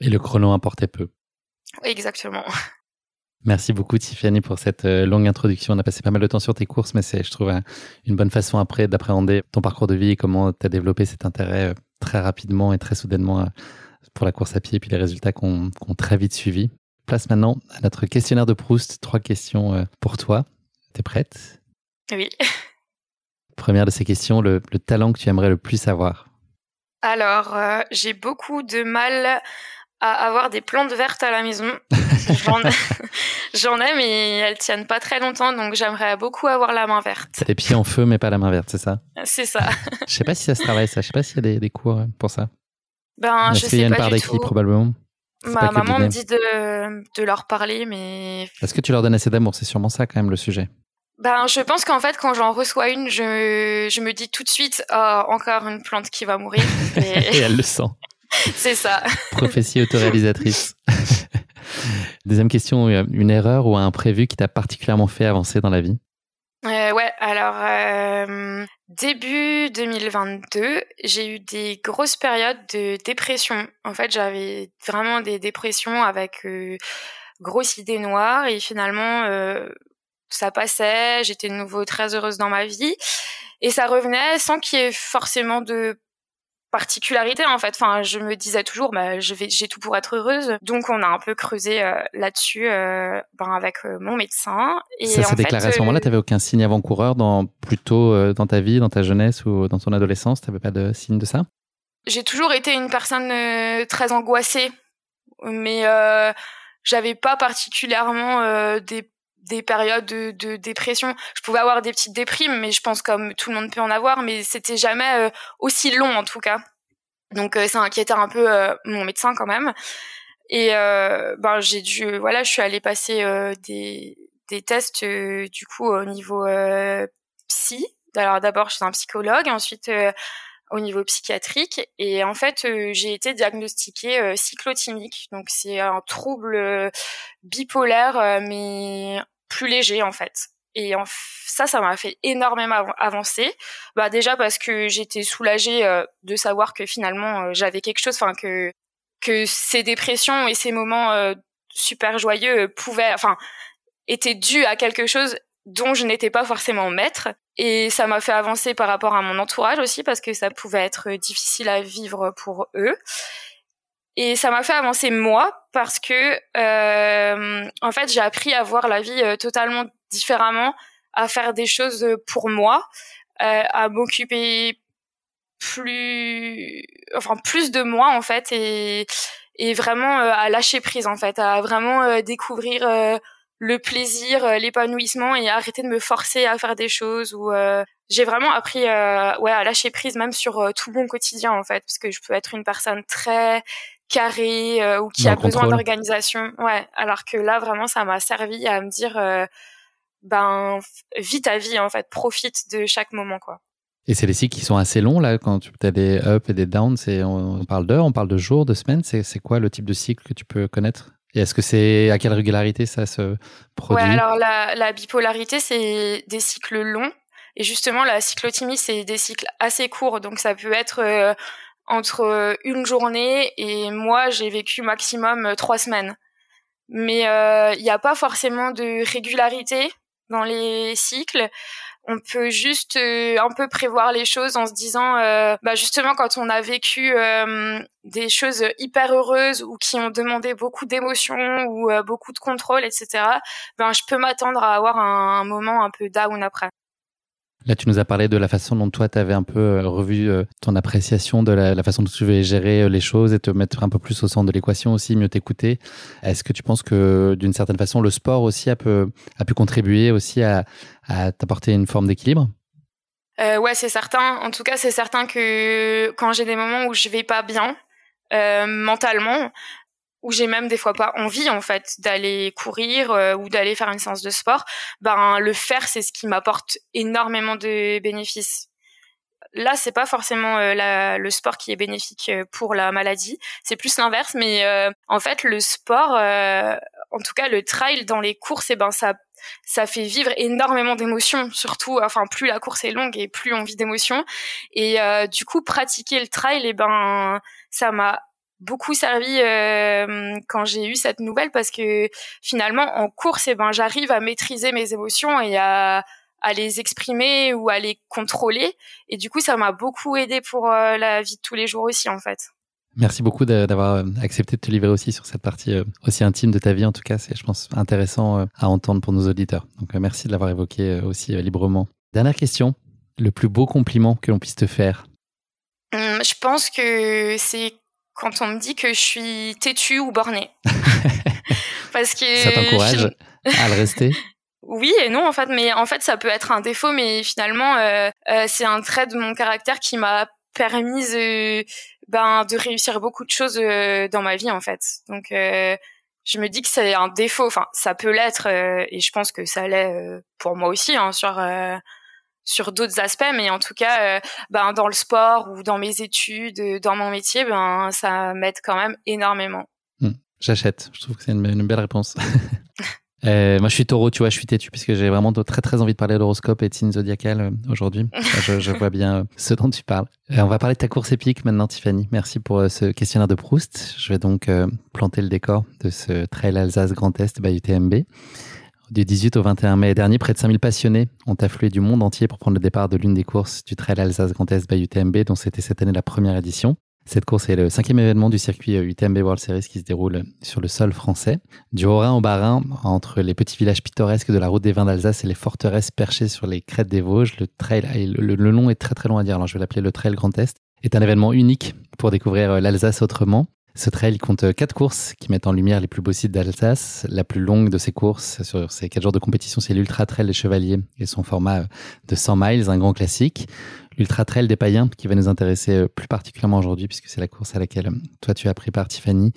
Et le chrono importait peu. Exactement. Merci beaucoup Tiffany pour cette euh, longue introduction. On a passé pas mal de temps sur tes courses, mais c'est, je trouve, une bonne façon après d'appréhender ton parcours de vie et comment tu as développé cet intérêt euh, très rapidement et très soudainement pour la course à pied et puis les résultats qu'on ont très vite suivis. Place maintenant à notre questionnaire de Proust. Trois questions pour toi. T'es prête? Oui. Première de ces questions, le, talent que tu aimerais le plus avoir Alors, euh, j'ai beaucoup de mal à avoir des plantes vertes à la maison. J'en ai, mais elles tiennent pas très longtemps, donc j'aimerais beaucoup avoir la main verte. Les pieds en feu, mais pas la main verte, c'est ça? C'est ça. Je sais pas si ça se travaille, ça. Je sais pas s'il y a des, cours pour ça. Ben, je sais y a une part d'écrit, probablement? Ma maman me dit de, de leur parler, mais. Est-ce que tu leur donnes assez d'amour? C'est sûrement ça, quand même, le sujet. Ben, je pense qu'en fait, quand j'en reçois une, je, je me dis tout de suite, oh, encore une plante qui va mourir. Et, elle le sent. C'est ça. Prophétie autoréalisatrice. Deuxième question, une erreur ou un imprévu qui t'a particulièrement fait avancer dans la vie? Euh, Ouais, alors euh, début 2022, j'ai eu des grosses périodes de dépression. En fait, j'avais vraiment des dépressions avec euh, grosse idée noire et finalement euh, ça passait, j'étais de nouveau très heureuse dans ma vie et ça revenait sans qu'il y ait forcément de particularité en fait. Enfin, je me disais toujours, bah, je vais, j'ai tout pour être heureuse. Donc, on a un peu creusé euh, là-dessus, euh, ben, avec euh, mon médecin. Et ça s'est déclaré à ce moment-là. T'avais aucun signe avant-coureur dans plutôt dans ta vie, dans ta jeunesse ou dans ton adolescence? T'avais pas de signe de ça? J'ai toujours été une personne très angoissée, mais j'avais pas particulièrement des des périodes de, dépression. Je pouvais avoir des petites déprimes, mais je pense comme tout le monde peut en avoir, mais c'était jamais aussi long en tout cas. Donc ça inquiétait un peu mon médecin quand même. Et ben j'ai dû, voilà, je suis allée passer des, des tests du coup au niveau psy. Alors d'abord chez un psychologue, ensuite au niveau psychiatrique et en fait euh, j'ai été diagnostiquée euh, cyclotimique donc c'est un trouble euh, bipolaire mais plus léger en fait et ça ça m'a fait énormément avancer bah déjà parce que j'étais soulagée de savoir que finalement j'avais quelque chose enfin que que ces dépressions et ces moments super joyeux pouvaient enfin étaient dus à quelque chose dont je n'étais pas forcément maître. Et ça m'a fait avancer par rapport à mon entourage aussi parce que ça pouvait être difficile à vivre pour eux. Et ça m'a fait avancer moi parce que euh, en fait j'ai appris à voir la vie euh, totalement différemment, à faire des choses pour moi, euh, à m'occuper plus, enfin plus de moi en fait et et vraiment euh, à lâcher prise en fait, à vraiment euh, découvrir le plaisir, euh, l'épanouissement et arrêter de me forcer à faire des choses ou euh, j'ai vraiment appris euh, ouais à lâcher prise même sur tout mon quotidien en fait parce que je peux être une personne très carrée ou qui a besoin d'organisation. Ouais alors que là vraiment ça m'a servi à me dire ben vis ta vie en fait profite de chaque moment quoi. Et c'est les cycles qui sont assez longs là quand tu as des ups et des downs c'est on parle d'heures on parle de jours de semaines c'est quoi le type de cycle que tu peux connaître? Et est-ce que c'est à quelle régularité ça se produit? Ouais, alors la, la bipolarité, c'est des cycles longs. Et justement, la cyclotimie, c'est des cycles assez courts. Donc ça peut être euh, entre une journée et moi, j'ai vécu maximum euh, trois semaines. Mais il euh, n'y a pas forcément de régularité dans les cycles on peut juste euh, un peu prévoir les choses en se disant, euh, bah justement quand on a vécu euh, des choses hyper heureuses ou qui ont demandé beaucoup d'émotions ou beaucoup de contrôle, etc. Ben je peux m'attendre à avoir un moment un peu down après. Là, tu nous as parlé de la façon dont toi, tu avais un peu euh, revu euh, ton appréciation de la, façon dont tu veux gérer euh, les choses et te mettre un peu plus au centre de l'équation aussi, mieux t'écouter. Est-ce que tu penses que d'une certaine façon, le sport aussi a, pu, contribuer aussi à, t'apporter une forme d'équilibre? Euh, Ouais, c'est certain. En tout cas, c'est certain que quand j'ai des moments où je vais pas bien mentalement, où j'ai même des fois pas envie en fait d'aller courir euh, ou d'aller faire une séance de sport, ben le faire c'est ce qui m'apporte énormément de bénéfices. Là, c'est pas forcément euh, le sport qui est bénéfique euh, pour la maladie, c'est plus l'inverse. Mais en fait, le sport, en tout cas le trail dans les courses, et eh ben ça ça fait vivre énormément d'émotions, surtout, enfin, plus la course est longue et plus on vit d'émotions. Et du coup, pratiquer le trail, et eh ben, ça m'a beaucoup servi euh, quand j'ai eu cette nouvelle parce que finalement en course eh ben j'arrive à maîtriser mes émotions et à à les exprimer ou à les contrôler et du coup ça m'a beaucoup aidé pour euh, la vie de tous les jours aussi en fait. Merci beaucoup d'avoir euh, accepté de te livrer aussi sur cette partie aussi intime de ta vie en tout cas c'est je pense intéressant à entendre pour nos auditeurs. Donc merci de l'avoir évoqué aussi librement. Dernière question, le plus beau compliment que l'on puisse te faire. Hum, je pense que c'est quand on me dit que je suis têtue ou bornée. Parce que ça t'encourage à le rester? Oui et non en fait, mais en fait ça peut être un défaut, mais finalement euh, euh, c'est un trait de mon caractère qui m'a permis euh, ben de réussir beaucoup de choses dans ma vie en fait. Donc je me dis que c'est un défaut, enfin ça peut l'être et je pense que ça l'est pour moi aussi hein, sur sur d'autres aspects, mais en tout cas, euh, ben, dans le sport ou dans mes études, euh, dans mon métier, ben, ça m'aide quand même énormément. Hmm. J'achète. Je trouve que c'est une, belle réponse. Euh, moi, je suis taureau, tu vois, je suis têtu, puisque j'ai vraiment très très envie de parler d'horoscope et de signes zodiacal aujourd'hui. je, je, vois bien ce dont tu parles. on va parler de ta course épique maintenant, Tiffany. Merci pour ce questionnaire de Proust. Je vais donc planter le décor de ce Trail Alsace Grand Est by UTMB. Du 18 au 21 mai dernier, près de 5000 passionnés ont afflué du monde entier pour prendre le départ de l'une des courses du Trail Alsace Grand Est by UTMB, dont c'était cette année la première édition. Cette course est le cinquième événement du circuit UTMB World Series qui se déroule sur le sol français. Du Haut-Rhin au Bas-Rhin, entre les petits villages pittoresques de la route des vins d'Alsace et les forteresses perchées sur les crêtes des Vosges, le trail, le, long est très très long à dire, alors je vais l'appeler le Trail Grand Est, est un événement unique pour découvrir l'Alsace autrement. Ce trail compte quatre courses qui mettent en lumière les plus beaux sites d'Alsace. La plus longue de ces courses sur ces quatre jours de compétition, c'est l'Ultra Trail des Chevaliers et son format de 100 miles, un grand classique. L'Ultra Trail des Païens, qui va nous intéresser plus particulièrement aujourd'hui, puisque c'est la course à laquelle toi tu as pris part, Tiffany,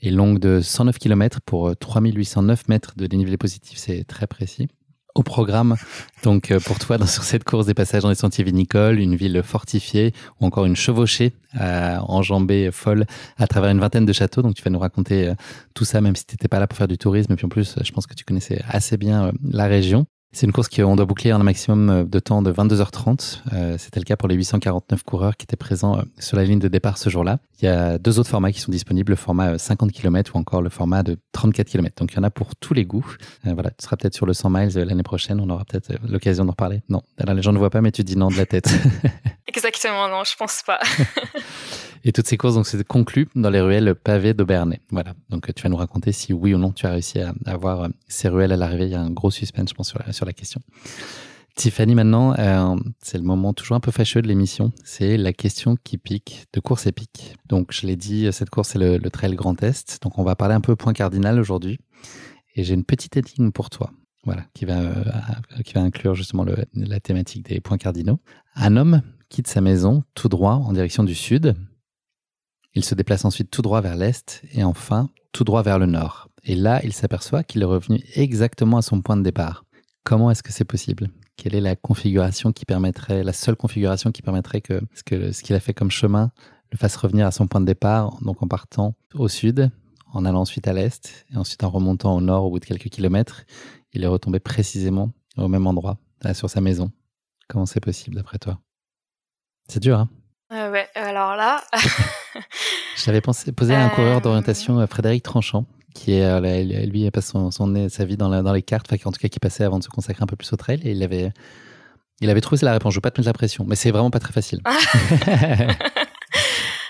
est longue de 109 km pour 3809 euh, mètres de dénivelé positif, c'est très précis au programme. Donc pour toi, dans, sur cette course des passages dans les sentiers vinicoles, une ville fortifiée ou encore une chevauchée à enjambée folle à travers une vingtaine de châteaux. Donc tu vas nous raconter tout ça, même si tu n'étais pas là pour faire du tourisme. Et puis en plus, je pense que tu connaissais assez bien la région. C'est une course qu'on doit boucler en un maximum euh, de temps de 22h30. Euh, C'était le cas pour les 849 coureurs qui étaient présents euh, sur la ligne de départ ce jour-là. Il y a deux autres formats qui sont disponibles, le format 50 euh, km ou encore le format de 34 km. Donc il y en a pour tous les goûts. Euh, voilà, tu seras peut-être sur le 100 miles l'année prochaine. On aura peut-être l'occasion d'en reparler. Non, alors les gens ne voient pas, mais tu dis non de la tête. Exactement, non, je pense pas. Et toutes ces courses, donc, c'est conclu dans les ruelles pavées d'Aubernay. Voilà. Donc, tu vas nous raconter si oui ou non tu as réussi à avoir ces ruelles à l'arrivée. Il y a un gros suspense, je pense, sur la, sur la question. Tiffany, maintenant, euh, c'est le moment toujours un peu fâcheux de l'émission. C'est la question qui pique de course épique. Donc, je l'ai dit, cette course, c'est le, Trail Grand Est. Donc, on va parler un peu point cardinal aujourd'hui. Et j'ai une petite énigme pour toi. Voilà, qui va, euh, qui va inclure justement la thématique des points cardinaux. Un homme quitte sa maison tout droit en direction du sud il se déplace ensuite tout droit vers l'est et enfin tout droit vers le nord. Et là, il s'aperçoit qu'il est revenu exactement à son point de départ. Comment est-ce que c'est possible? Quelle est la configuration qui permettrait, la seule configuration qui permettrait que ce qu'il a fait comme chemin le fasse revenir à son point de départ, donc en partant au sud, en allant ensuite à l'est, et ensuite en remontant au nord au bout de quelques kilomètres, il est retombé précisément au même endroit, là, sur sa maison. Comment c'est possible d'après toi? C'est dur, hein? Euh, Ouais, alors là... J'avais pensé poser à un coureur euh, d'orientation, euh, Frédéric Tranchant, qui est, euh, lui, a passé son, son, sa vie dans, la, dans les cartes, enfin, en tout cas, qui passait avant de se consacrer un peu plus au trail, et il avait, il avait trouvé la réponse. Je veux pas te mettre la pression, mais c'est vraiment pas très facile.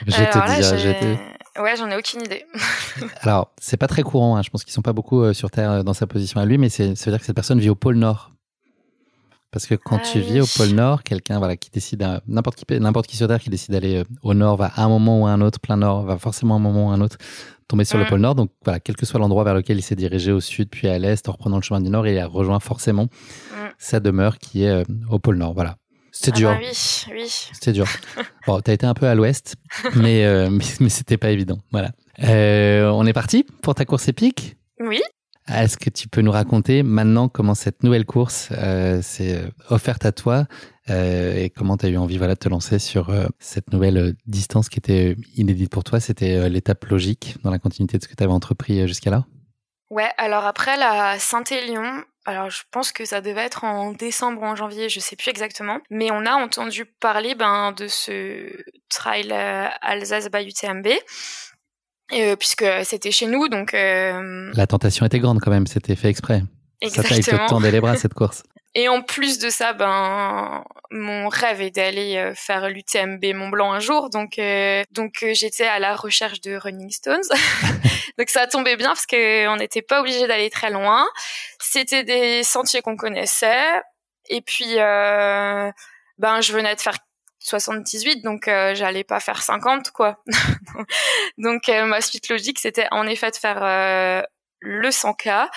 je vais te dire, Ouais, j'en ai aucune idée. Alors, c'est pas très courant. Hein. Je pense qu'ils sont pas beaucoup sur Terre dans sa position à lui, mais ça veut dire que cette personne vit au pôle Nord. Parce que quand tu ah vis au pôle Nord, quelqu'un voilà, qui décide, n'importe qui, n'importe qui sur Terre qui décide d'aller euh, au Nord va à un moment ou à un autre, plein Nord, va forcément à un moment ou à un autre sur le pôle Nord. Donc voilà, quel que soit l'endroit vers lequel il s'est dirigé, au sud puis à l'est, en reprenant le chemin du Nord, il a rejoint forcément sa demeure qui est euh, au pôle Nord. Voilà. C'était ah dur. Bah oui, oui. C'était dur. bon, t'as été un peu à l'ouest, mais, euh, mais, mais c'était pas évident. Voilà. on est parti pour ta course épique? Oui. Est-ce que tu peux nous raconter maintenant comment cette nouvelle course euh, s'est euh, offerte à toi euh, et comment tu as eu envie voilà, de te lancer sur cette nouvelle distance qui était inédite pour toi. C'était l'étape logique dans la continuité de ce que tu avais entrepris jusqu'à là? Ouais, alors après la Saint-Élion, alors je pense que ça devait être en décembre ou en janvier, je sais plus exactement, mais on a entendu parler ben, de ce trail Alsace by UTMB euh, puisque c'était chez nous, donc. Euh... La tentation était grande quand même, c'était fait exprès. Exactement. Ça t'a tendait les bras cette course. Et en plus de ça, ben mon rêve est d'aller euh, faire l'UTMB Mont Blanc un jour, donc euh, donc euh, j'étais à la recherche de Running Stones. donc ça tombé bien parce que on n'était pas obligé d'aller très loin. C'était des sentiers qu'on connaissait, et puis ben je venais de faire 78, donc euh, j'allais pas faire 50 quoi. donc euh, ma suite logique c'était en effet de faire euh, le 100K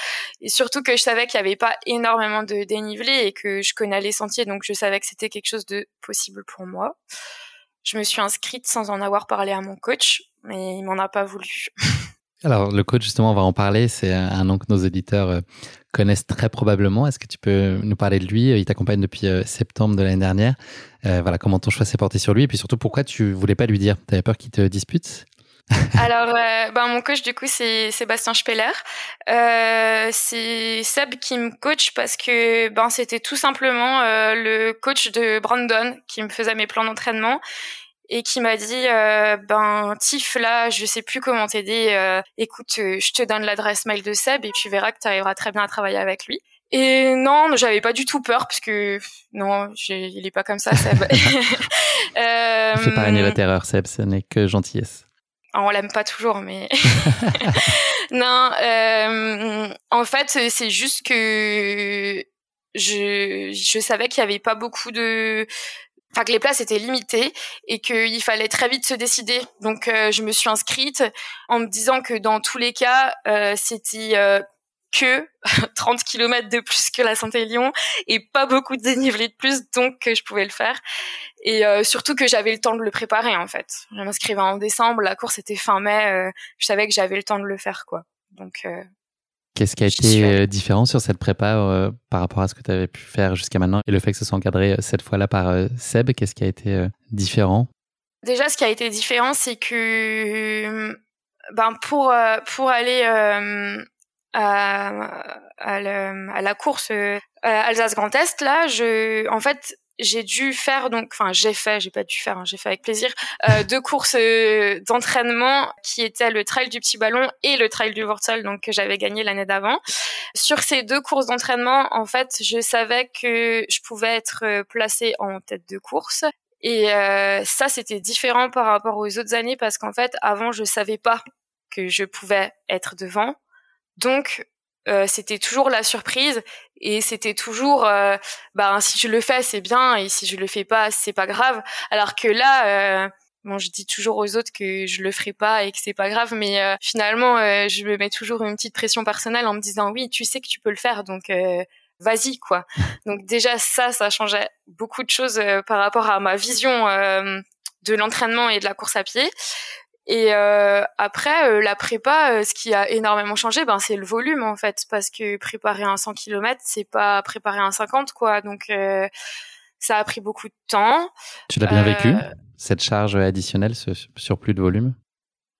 et surtout que je savais qu'il y avait pas énormément de dénivelé et que je connais les sentiers donc je savais que c'était quelque chose de possible pour moi. Je me suis inscrite sans en avoir parlé à mon coach, mais il m'en a pas voulu. Alors, le coach, justement, on va en parler. C'est un nom que nos éditeurs connaissent très probablement. Est-ce que tu peux nous parler de lui? Il t'accompagne depuis septembre de l'année dernière. Euh, voilà, comment ton choix s'est porté sur lui? Et puis surtout pourquoi tu voulais pas lui dire? Tu avais peur qu'il te dispute? Alors, euh, ben, mon coach, du coup, c'est Sébastien Speller. Euh, c'est Seb qui me coach parce que ben, c'était tout simplement le coach de Brandon qui me faisait mes plans d'entraînement et qui m'a dit ben Tiff là je sais plus comment t'aider écoute je te donne l'adresse mail de Seb et tu verras que tu arriveras très bien à travailler avec lui et non, j'avais pas du tout peur parce que non, il est pas comme ça, Seb. euh, fait pas régner la terreur, Seb. Ce n'est que gentillesse. Ah, on l'aime pas toujours, mais non. Euh, en fait, c'est juste que je, je savais qu'il y avait pas beaucoup de enfin que les places étaient limitées et qu'il fallait très vite se décider. Donc euh, je me suis inscrite en me disant que dans tous les cas, euh, c'était euh, que 30 km de plus que la Saint-Élion et pas beaucoup de dénivelé de plus, donc je pouvais le faire. Et surtout que j'avais le temps de le préparer en fait. Je m'inscrivais en décembre, la course était fin mai, je savais que j'avais le temps de le faire quoi. Donc Qu'est-ce qui a été euh, différent sur cette prépa euh, par rapport à ce que tu avais pu faire jusqu'à maintenant et le fait que ce soit encadré euh, cette fois-là par Seb, qu'est-ce qui a été différent? Déjà, ce qui a été différent, c'est que ben pour pour aller à, à, la course Alsace Grand Est, là, je en fait j'ai dû faire donc enfin j'ai fait j'ai pas dû faire hein, j'ai fait avec plaisir euh, deux courses euh, d'entraînement qui étaient le trail du petit ballon et le trail du Wurzel donc que j'avais gagné l'année d'avant. Sur ces deux courses d'entraînement en fait je savais que je pouvais être euh, placée en tête de course. Et euh, ça c'était différent par rapport aux autres années parce qu'en fait avant je savais pas que je pouvais être devant. Donc euh, c'était toujours la surprise et c'était toujours euh, bah si je le fais c'est bien et si je le fais pas c'est pas grave. Alors que là euh, bon je dis toujours aux autres que je le ferai pas et que c'est pas grave mais euh, finalement je me mets toujours une petite pression personnelle en me disant oui tu sais que tu peux le faire donc vas-y quoi. Donc déjà ça ça changeait beaucoup de choses par rapport à ma vision de l'entraînement et de la course à pied et euh, après, euh, la prépa, euh, ce qui a énormément changé, ben c'est le volume en fait, parce que préparer un 100 km, c'est pas préparer un 50 quoi. Donc ça a pris beaucoup de temps. Tu l'as bien vécu cette charge additionnelle, ce surplus de volume?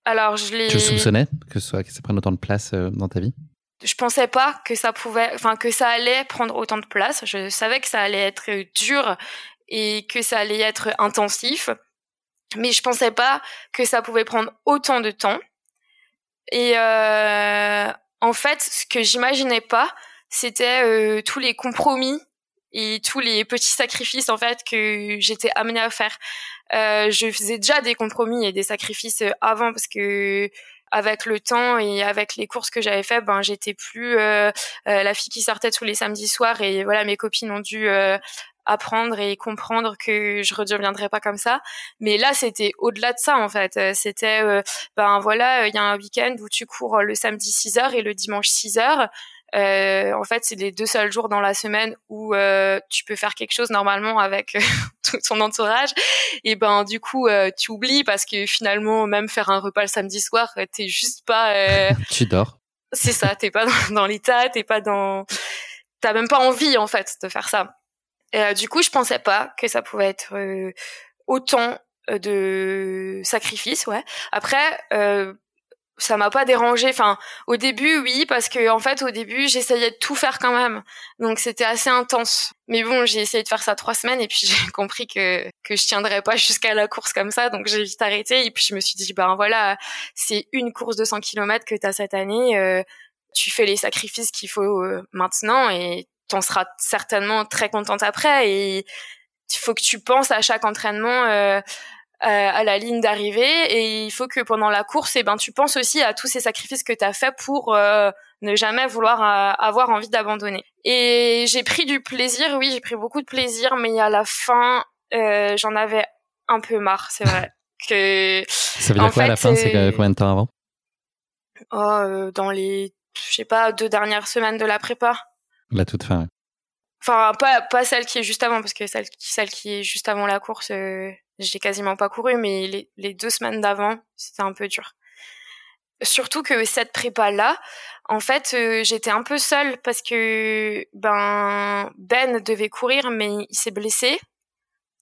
Alors je l'ai. Tu soupçonnais que, ce soit, que ça prenne autant de place dans ta vie? Je pensais pas que ça pouvait, enfin que ça allait prendre autant de place. Je savais que ça allait être dur et que ça allait être intensif mais je pensais pas que ça pouvait prendre autant de temps. Et euh, en fait, ce que j'imaginais pas, c'était euh, tous les compromis et tous les petits sacrifices en fait que j'étais amenée à faire. Euh, je faisais déjà des compromis et des sacrifices avant parce que avec le temps et avec les courses que j'avais fait, ben j'étais plus euh, euh, la fille qui sortait tous les samedis soirs et voilà mes copines ont dû euh, apprendre et comprendre que je redeviendrais pas comme ça. Mais là, c'était au-delà de ça, en fait. Euh, c'était, euh, ben voilà, il y a un week-end où tu cours le samedi 6 heures et le dimanche 6 heures. Euh, en fait, c'est les deux seuls jours dans la semaine où euh, tu peux faire quelque chose normalement avec tout ton entourage. Et ben du coup, tu oublies parce que finalement, même faire un repas le samedi soir, t'es juste pas. tu dors. C'est ça. T'es pas dans, dans l'état. T'es pas dans. T'as même pas envie en fait de faire ça. Et, euh, du coup, je pensais pas que ça pouvait être euh, autant euh, de sacrifices, ouais. Après, euh, ça m'a pas dérangé. Enfin, au début, oui, parce que en fait, au début, j'essayais de tout faire quand même, donc c'était assez intense. Mais bon, j'ai essayé de faire ça trois semaines et puis j'ai compris que que je tiendrais pas jusqu'à la course comme ça, donc j'ai vite arrêté. Et puis je me suis dit, ben voilà, c'est une course de 100 km que tu as cette année. Euh, tu fais les sacrifices qu'il faut maintenant et t'en seras certainement très contente après et il faut que tu penses à chaque entraînement euh, à la ligne d'arrivée et il faut que pendant la course et eh ben tu penses aussi à tous ces sacrifices que tu as fait pour euh, ne jamais vouloir euh, avoir envie d'abandonner. Et j'ai pris du plaisir, oui, j'ai pris beaucoup de plaisir mais à la fin j'en avais un peu marre, c'est vrai. que Ça veut dire quoi à la fin, c'est combien de temps avant? Oh, dans les je sais pas deux dernières semaines de la prépa. La toute fin. Enfin, pas, pas celle qui est juste avant, parce que celle, celle qui est juste avant la course, euh, j'ai quasiment pas couru, mais les, les deux semaines d'avant, c'était un peu dur. Surtout que cette prépa-là, en fait, euh, j'étais un peu seule parce que ben Ben devait courir, mais il s'est blessé.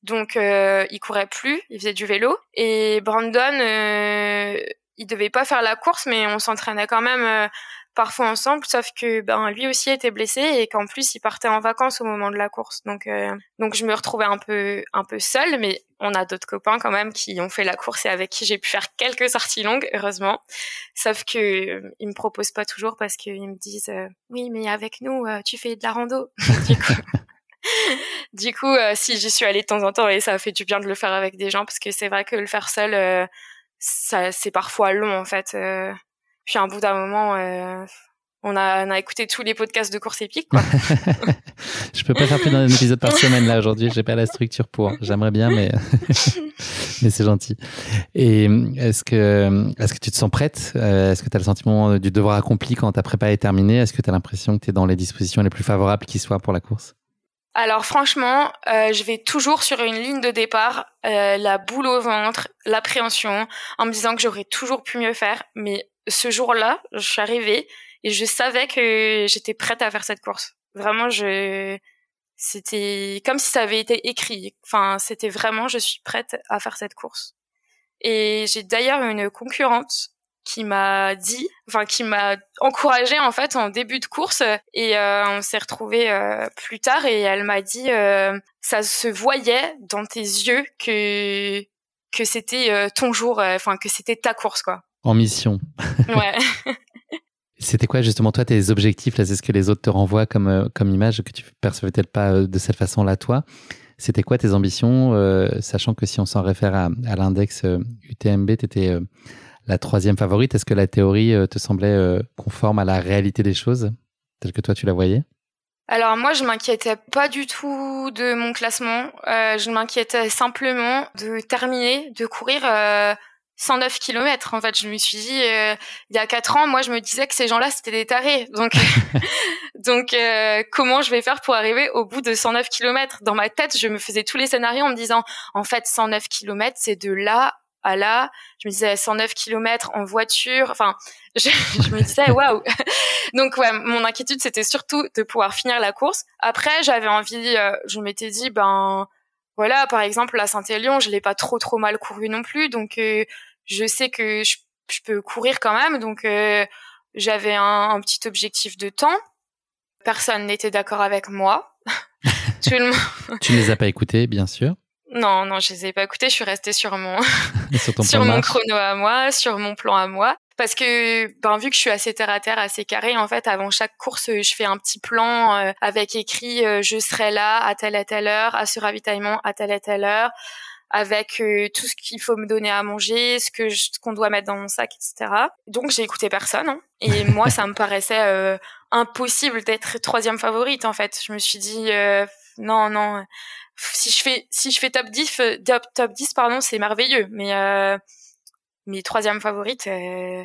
Donc, euh, il courait plus, il faisait du vélo. Et Brandon, euh, il devait pas faire la course, mais on s'entraînait quand même parfois ensemble, sauf que ben lui aussi était blessé et qu'en plus il partait en vacances au moment de la course. Donc euh, donc je me retrouvais un peu un peu seule, mais on a d'autres copains quand même qui ont fait la course et avec qui j'ai pu faire quelques sorties longues, heureusement. Sauf que euh, ils me proposent pas toujours parce qu'ils me disent euh, oui mais avec nous tu fais de la rando. du coup, du coup si j'y suis allée de temps en temps et ça fait du bien de le faire avec des gens parce que c'est vrai que le faire seul ça c'est parfois long en fait puis à un bout d'un moment, euh, on a, on a écouté tous les podcasts de course épique. Quoi. je peux pas faire plus d'un épisode par semaine là aujourd'hui. J'ai pas la structure pour. J'aimerais bien, mais mais c'est gentil. Et est-ce que est-ce que tu te sens prête? Est-ce que tu as le sentiment du devoir accompli quand ta prépa est terminée? Est-ce que tu as l'impression que tu es dans les dispositions les plus favorables qui soient pour la course? Alors franchement, euh, je vais toujours sur une ligne de départ, euh, la boule au ventre, l'appréhension, en me disant que j'aurais toujours pu mieux faire. Mais ce jour-là, je suis arrivée et je savais que j'étais prête à faire cette course. Vraiment, je, c'était comme si ça avait été écrit. Enfin, c'était vraiment, je suis prête à faire cette course. Et j'ai d'ailleurs une concurrente qui m'a dit, enfin qui m'a encouragé en fait en début de course et euh, on s'est retrouvé euh, plus tard et elle m'a dit euh, ça se voyait dans tes yeux que que c'était ton jour, enfin que c'était ta course quoi. En mission. Ouais. C'était quoi justement toi tes objectifs là? C'est ce que les autres te renvoient comme comme image que tu percevais peut-être pas de cette façon-là toi. C'était quoi tes ambitions, sachant que si on s'en réfère à, à l'index UTMB, tu étais la troisième favorite. Est-ce que la théorie euh, te semblait euh, conforme à la réalité des choses, telle que toi tu la voyais? Alors moi, je m'inquiétais pas du tout de mon classement. Euh, je m'inquiétais simplement de terminer, de courir 109 km. En fait, je me suis dit, il y a quatre ans, moi, je me disais que ces gens-là, c'était des tarés. Donc, donc comment je vais faire pour arriver au bout de 109 km Dans ma tête, je me faisais tous les scénarios en me disant, en fait, 109 km, c'est de là à là. Je me disais 109 km en voiture. Enfin, je, me disais waouh. Donc ouais, mon inquiétude c'était surtout de pouvoir finir la course. Après, j'avais envie, euh, je m'étais dit ben voilà, par exemple la Saint-Élion, je l'ai pas trop trop mal couru non plus, donc euh, je sais que je, peux courir quand même. Donc euh, j'avais un, un, petit objectif de temps. Personne n'était d'accord avec moi. Tout le monde... tu ne les as pas écoutés, bien sûr. Non, non, je les ai pas écoutés. Je suis restée sur mon sur, mon chrono à moi, sur mon plan à moi, parce que ben vu que je suis assez terre à terre, assez carré, en fait, avant chaque course, je fais un petit plan euh, avec écrit euh, je serai là à telle et telle heure, à ce ravitaillement à telle et telle heure, avec euh, tout ce qu'il faut me donner à manger, ce que qu'on doit mettre dans mon sac, etc. Donc j'ai écouté personne, hein, et moi ça me paraissait impossible d'être troisième favorite en fait. Je me suis dit non non si je fais si je fais top 10 euh, top, top 10 pardon c'est merveilleux mais euh, mes troisième favorite euh,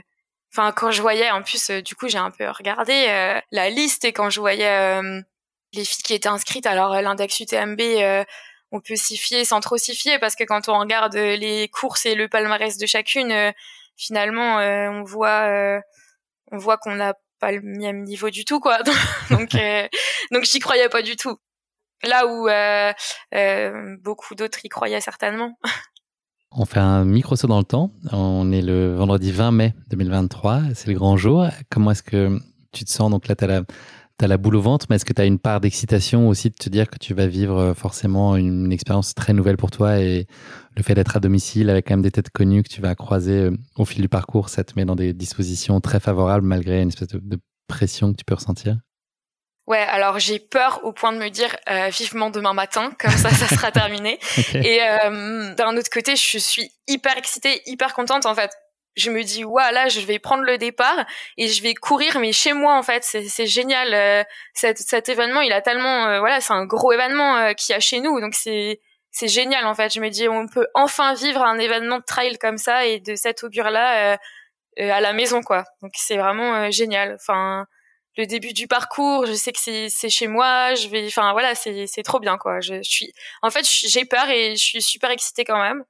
enfin quand je voyais en plus du coup j'ai un peu regardé la liste et quand je voyais les filles qui étaient inscrites alors l'index UTMB on peut s'y fier sans trop s'y fier parce que quand on regarde les courses et le palmarès de chacune finalement on voit on voit qu'on n'a pas le même niveau du tout quoi donc donc j'y croyais pas du tout là où euh, euh, beaucoup d'autres y croyaient certainement. On fait un micro saut dans le temps. On est le vendredi 20 mai 2023. C'est le grand jour. Comment est-ce que tu te sens? Donc là, tu as, la boule au ventre, mais est-ce que tu as une part d'excitation aussi de te dire que tu vas vivre euh, forcément une, expérience très nouvelle pour toi et le fait d'être à domicile avec quand même des têtes connues que tu vas croiser au fil du parcours, ça te met dans des dispositions très favorables malgré une espèce de pression que tu peux ressentir? Ouais, alors j'ai peur au point de me dire euh, vivement demain matin, comme ça, ça sera terminé. Et euh, d'un autre côté, je suis hyper excitée, hyper contente en fait. Je me dis, ouais, là, je vais prendre le départ et je vais courir, mais chez moi en fait, c'est génial. Euh, cet, cet, événement, il a tellement, euh, voilà, c'est un gros événement euh, qu'il y a chez nous, donc c'est c'est génial en fait. Je me dis, on peut enfin vivre un événement de trail comme ça et de cette augure là à la maison quoi. Donc c'est vraiment génial. Enfin le début du parcours, je sais que c'est chez moi, je vais, enfin voilà, c'est trop bien quoi. Je, suis, en fait, j'ai peur et je suis super excitée quand même.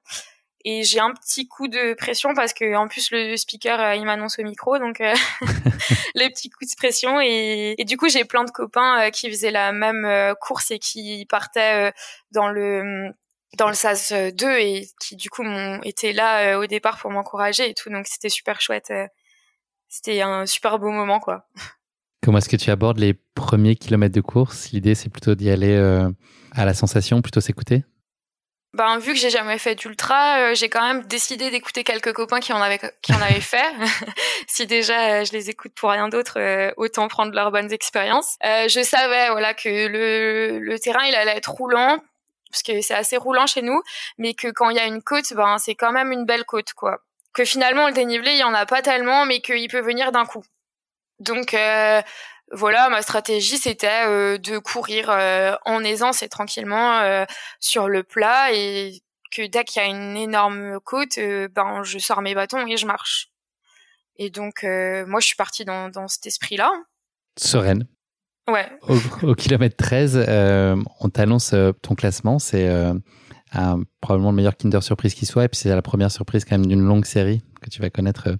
Et j'ai un petit coup de pression parce que en plus le speaker euh, il m'annonce au micro, donc euh, les petits coups de pression et, du coup j'ai plein de copains euh, qui faisaient la même course et qui partaient dans le dans le SAS 2 et qui du coup m'ont été là au départ pour m'encourager et tout, donc c'était super chouette. C'était un super beau moment quoi. Comment est-ce que tu abordes les premiers kilomètres de course? L'idée, c'est plutôt d'y aller euh, à la sensation, plutôt s'écouter? Ben, vu que j'ai jamais fait d'ultra, euh, j'ai quand même décidé d'écouter quelques copains qui en avaient, fait. si déjà euh, je les écoute pour rien d'autre, autant prendre leurs bonnes expériences. je savais voilà que le, le terrain il allait être roulant parce que c'est assez roulant chez nous, mais que quand il y a une côte, ben c'est quand même une belle côte quoi. Que finalement le dénivelé il y en a pas tellement, mais qu'il peut venir d'un coup. Donc voilà, ma stratégie c'était de courir en aisance et tranquillement sur le plat et que dès qu'il y a une énorme côte, ben je sors mes bâtons et je marche. Et donc moi je suis partie dans, dans cet esprit-là. Sereine. Ouais. Au, kilomètre 13, on t'annonce ton classement, c'est probablement le meilleur Kinder Surprise qui soit, et puis c'est la première surprise quand même d'une longue série que tu vas connaître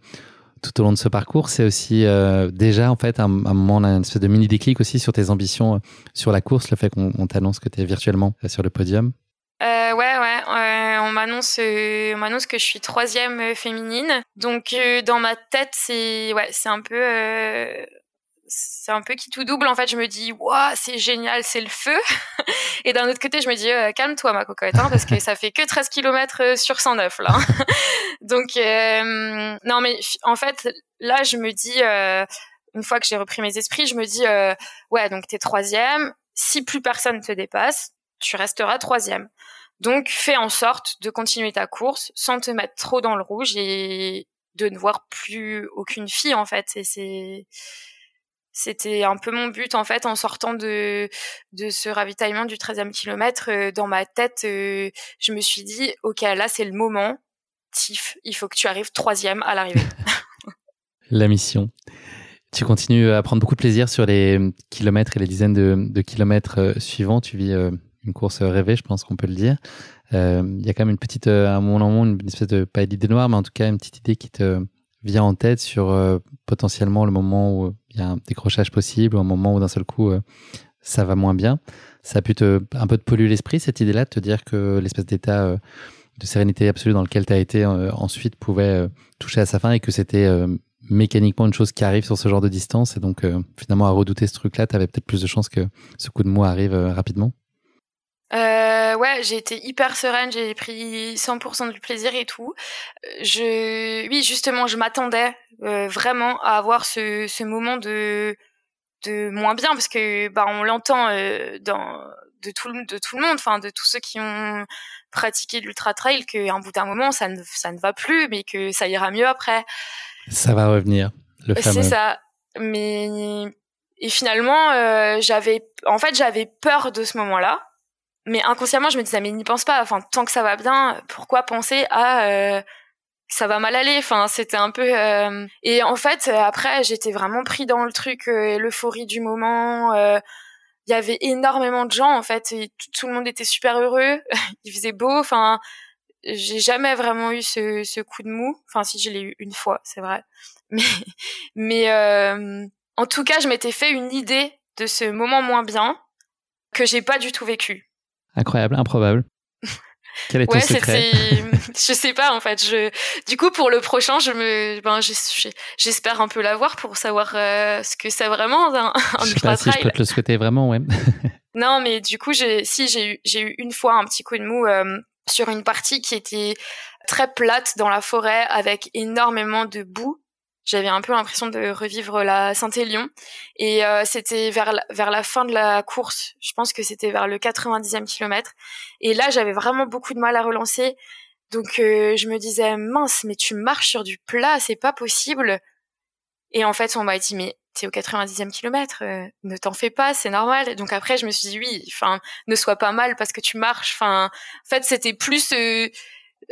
tout au long de ce parcours. C'est aussi euh, déjà en fait un, moment, de mini déclic aussi sur tes ambitions euh, sur la course, le fait qu'on t'annonce que tu es virtuellement euh, sur le podium. Ouais, ouais, on m'annonce, on que je suis troisième féminine. Donc dans ma tête, c'est, ouais, c'est un peu, c'est un peu qui tout double. En fait, je me dis, waouh, c'est génial, c'est le feu. Et d'un autre côté, je me dis, euh, calme-toi, ma cocotte, hein, parce que ça fait que 13 km euh, sur 109, là. Donc, euh, non, mais en fait, là, je me dis, une fois que j'ai repris mes esprits, je me dis, ouais, donc t'es troisième. Si plus personne te dépasse, tu resteras troisième. Donc, fais en sorte de continuer ta course sans te mettre trop dans le rouge et de ne voir plus aucune fille, en fait. Et c'est, c'était un peu mon but en fait en sortant de, de ce ravitaillement du 13e kilomètre. Euh, dans ma tête, euh, je me suis dit, ok, là c'est le moment. Tiff, il faut que tu arrives troisième à l'arrivée. La mission. Tu continues à prendre beaucoup de plaisir sur les kilomètres et les dizaines de, kilomètres euh, suivants. Tu vis une course rêvée, je pense qu'on peut le dire. Il y a quand même une petite, à un moment, une espèce de, pas d'idée noire, mais en tout cas une petite idée qui te vient en tête sur potentiellement le moment où il y a un décrochage possible, ou un moment où d'un seul coup euh, ça va moins bien. Ça a pu te, un peu te polluer l'esprit, cette idée-là, de te dire que l'espèce d'état euh, de sérénité absolue dans lequel tu as été euh, ensuite pouvait toucher à sa fin et que c'était mécaniquement une chose qui arrive sur ce genre de distance. Et donc, finalement, à redouter ce truc-là, tu avais peut-être plus de chances que ce coup de mou arrive rapidement euh, ouais, j'ai été hyper sereine, j'ai pris 100% du plaisir et tout. Je, oui, justement, je m'attendais euh, vraiment à avoir ce, ce moment de de moins bien parce que bah on l'entend euh, dans de tout le de tout le monde, enfin de tous ceux qui ont pratiqué l'ultra trail qu'à bout d'un moment ça ne ça ne va plus, mais que ça ira mieux après. Ça va revenir. Le fameux. C'est ça. Mais et finalement, euh, j'avais en fait j'avais peur de ce moment-là mais inconsciemment, je me disais, mais n'y pense pas. Enfin, tant que ça va bien, pourquoi penser à euh, ça va mal aller? Enfin, c'était un peu. Euh, et en fait, après, j'étais vraiment pris dans le truc, euh, l'euphorie du moment. Il y avait énormément de gens, en fait. Et tout, le monde était super heureux. Il faisait beau. Enfin, j'ai jamais vraiment eu ce, ce coup de mou. Enfin, si je l'ai eu une fois, c'est vrai. Mais, mais en tout cas, je m'étais fait une idée de ce moment moins bien que j'ai pas du tout vécu. Incroyable, improbable. Quel est ton secret Je sais pas en fait. Je, du coup, pour le prochain, je me, ben, j'espère un peu l'avoir pour savoir euh, ce que c'est vraiment un, un je sais pas si je peux te le souhaiter vraiment, ouais. non, mais du coup, j'ai, si j'ai eu, j'ai eu une fois un petit coup de mou euh, sur une partie qui était très plate dans la forêt avec énormément de boue j'avais un peu l'impression de revivre la Saint-Élion. Et euh, c'était vers la, vers la fin de la course. Je pense que c'était vers le 90e kilomètre. Et là, j'avais vraiment beaucoup de mal à relancer. Donc euh, je me disais mince, mais tu marches sur du plat, c'est pas possible. Et en fait, on m'a dit mais t'es au 90e kilomètre, euh, ne t'en fais pas, c'est normal. Donc après, je me suis dit oui, enfin, ne sois pas mal parce que tu marches. Enfin, en fait, c'était plus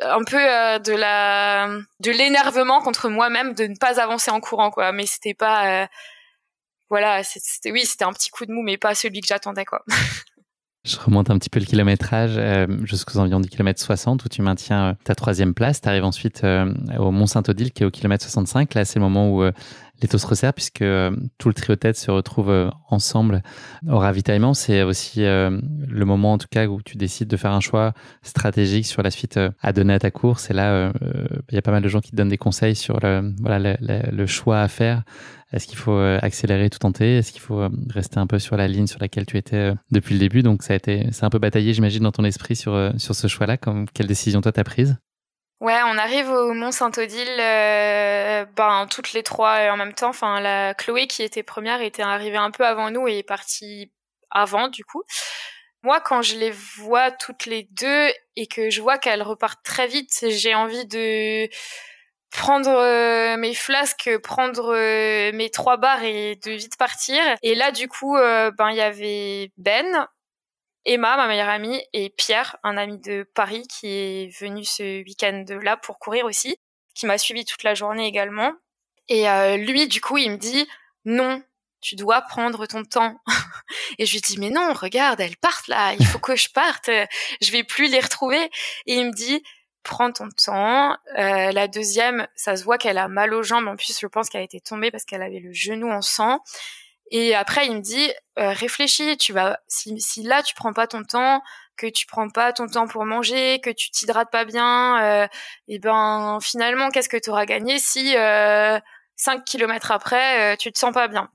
un peu euh, de la de l'énervement contre moi-même de ne pas avancer en courant quoi mais c'était pas euh, voilà c'était oui c'était un petit coup de mou mais pas celui que j'attendais quoi Je remonte un petit peu le kilométrage euh, jusqu'aux environs du kilomètre 60 où tu maintiens ta troisième place. Tu arrives ensuite au Mont Saint-Odile qui est au kilomètre 65. Là, c'est le moment où les taux se resserrent puisque euh, tout le trio tête se retrouve euh, ensemble au ravitaillement. C'est aussi euh, le moment, en tout cas, où tu décides de faire un choix stratégique sur la suite à donner à ta course. Et là, il y a pas mal de gens qui te donnent des conseils sur le, choix à faire. Est-ce qu'il faut accélérer tout tenter? Est-ce qu'il faut rester un peu sur la ligne sur laquelle tu étais depuis le début? Donc ça a été, c'est un peu bataillé, j'imagine, dans ton esprit sur sur ce choix-là. Comme quelle décision toi t'as prise? Ouais, on arrive au Mont Saint-Odile, euh, ben toutes les trois en même temps. Enfin, la Chloé qui était première était arrivée un peu avant nous et est partie avant du coup. Moi, quand je les vois toutes les deux et que je vois qu'elles repartent très vite, j'ai envie de prendre mes flasques, prendre mes trois barres et de vite partir. Et là, du coup, ben il y avait Ben, Emma, ma meilleure amie, et Pierre, un ami de Paris qui est venu ce week-end-là pour courir aussi, qui m'a suivi toute la journée également. Et euh, lui, du coup, il me dit non, tu dois prendre ton temps. et je lui dis mais non, regarde, elles partent là, il faut que je parte, je vais plus les retrouver. Et il me dit prends ton temps. Euh, la deuxième, ça se voit qu'elle a mal aux jambes. En plus, je pense qu'elle a été tombée parce qu'elle avait le genou en sang. Et après, il me dit, euh, réfléchis, tu vas, si, si, là tu prends pas ton temps, que tu prends pas ton temps pour manger, que tu t'hydrates pas bien, euh, et ben finalement, qu'est-ce que tu auras gagné si euh, 5 kilomètres après, euh, tu te sens pas bien?